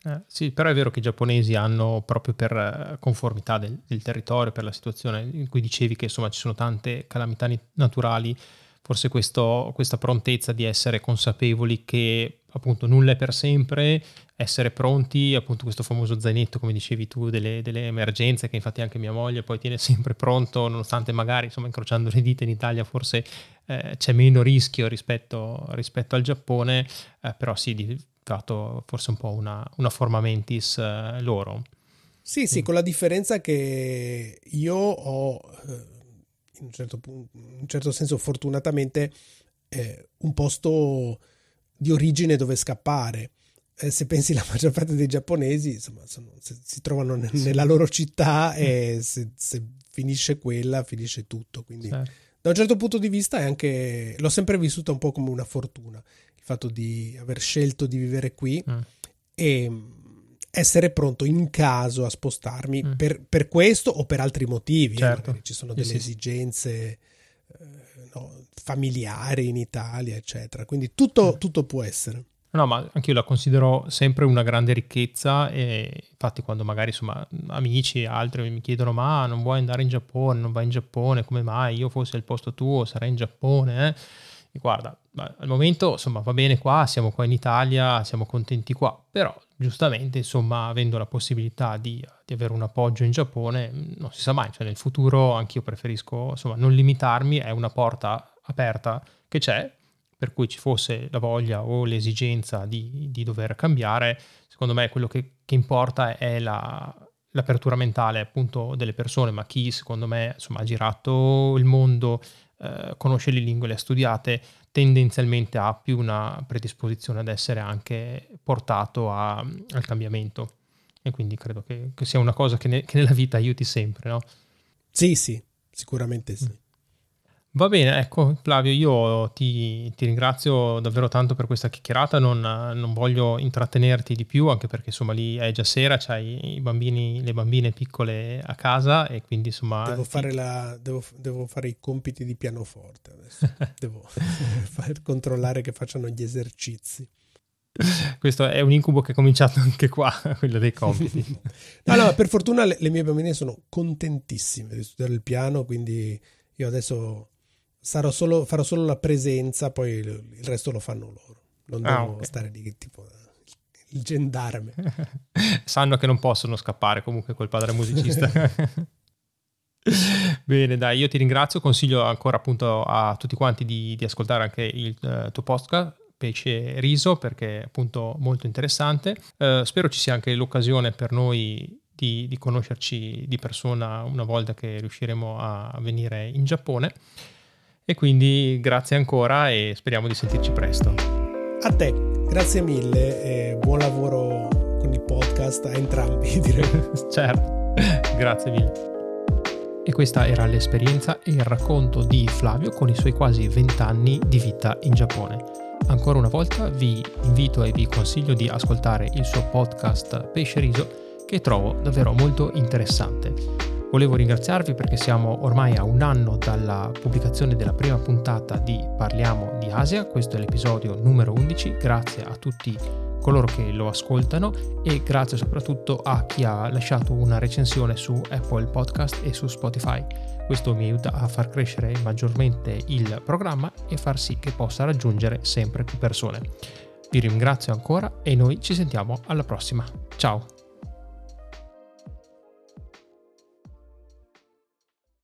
Eh, sì, però è vero che i giapponesi hanno proprio per eh, conformità del, del, territorio, per la situazione in cui dicevi che insomma ci sono tante calamità naturali, forse questo, questa prontezza di essere consapevoli che appunto nulla è per sempre, essere pronti, appunto questo famoso zainetto, come dicevi tu, delle, delle, emergenze, che infatti anche mia moglie poi tiene sempre pronto, nonostante magari, insomma, incrociando le dita in Italia forse eh, c'è meno rischio rispetto, rispetto al Giappone, eh, però sì, di, dato forse un po' una, una forma mentis eh, loro. Sì, sì, mm. con la differenza che io ho, eh, in un certo, in un certo senso fortunatamente, eh, un posto di origine dove scappare. Eh, se pensi la maggior parte dei giapponesi insomma, sono, se, si trovano ne, nella loro città e se, se, finisce quella finisce tutto. Quindi certo. da un certo punto di vista è anche, l'ho sempre vissuta un po' come una fortuna fatto di aver scelto di vivere qui mm. e essere pronto in caso a spostarmi mm. per, per, questo o per altri motivi. Eh, certo. Ci sono delle sì, esigenze eh, no, familiari in Italia, eccetera. Quindi tutto, mm. tutto può essere. No, ma anche io la considero sempre una grande ricchezza e infatti quando magari insomma amici e altri mi chiedono ma non vuoi andare in Giappone, non vai in Giappone, come mai? Io fossi al posto tuo sarei in Giappone, eh? Guarda, al momento insomma va bene qua, siamo qua in Italia, siamo contenti qua, però giustamente insomma avendo la possibilità di, di avere un appoggio in Giappone non si sa mai, cioè nel futuro anch'io preferisco insomma non limitarmi, è una porta aperta che c'è, per cui ci fosse la voglia o l'esigenza di, di dover cambiare, secondo me quello che, che importa è la, l'apertura mentale appunto delle persone, ma chi secondo me insomma ha girato il mondo eh, conosce le lingue, le ha studiate, tendenzialmente ha più una predisposizione ad essere anche portato a, al cambiamento. E quindi credo che, che sia una cosa che, ne, che, nella vita aiuti sempre, no? Sì, sì, sicuramente sì. Mm. Va bene, ecco Flavio, io ti, ti, ringrazio davvero tanto per questa chiacchierata, non, non, voglio intrattenerti di più anche perché insomma lì è già sera, c'hai i bambini, le bambine piccole a casa e quindi insomma... Devo, ti... fare, la, devo, devo fare, i compiti di pianoforte adesso, devo far controllare che facciano gli esercizi. Questo è un incubo che è cominciato anche qua, quello dei compiti. no, no, per fortuna le, le mie bambine sono contentissime di studiare il piano, quindi io adesso solo, farò solo la presenza, poi il, resto lo fanno loro. Non ah, devo okay. stare lì tipo il gendarme. Sanno che non possono scappare comunque quel padre musicista. Bene, dai, io ti ringrazio, consiglio ancora appunto a tutti quanti di, di ascoltare anche il uh, tuo podcast Pesce Riso perché è appunto molto interessante. Uh, spero ci sia anche l'occasione per noi di, di, conoscerci di persona una volta che riusciremo a venire in Giappone. E quindi grazie ancora e speriamo di sentirci presto. A te, grazie mille e buon lavoro con il podcast a entrambi, direi. certo, grazie mille. E questa era l'esperienza e il racconto di Flavio con i suoi quasi 20 anni di vita in Giappone. Ancora una volta vi invito e vi consiglio di ascoltare il suo podcast Pesce Riso che trovo davvero molto interessante. Volevo ringraziarvi perché siamo ormai a un anno dalla pubblicazione della prima puntata di Parliamo di Asia, questo è l'episodio numero 11, grazie a tutti coloro che lo ascoltano e grazie soprattutto a chi ha lasciato una recensione su Apple Podcast e su Spotify. Questo mi aiuta a far crescere maggiormente il programma e far sì che possa raggiungere sempre più persone. Vi ringrazio ancora e noi ci sentiamo alla prossima. Ciao!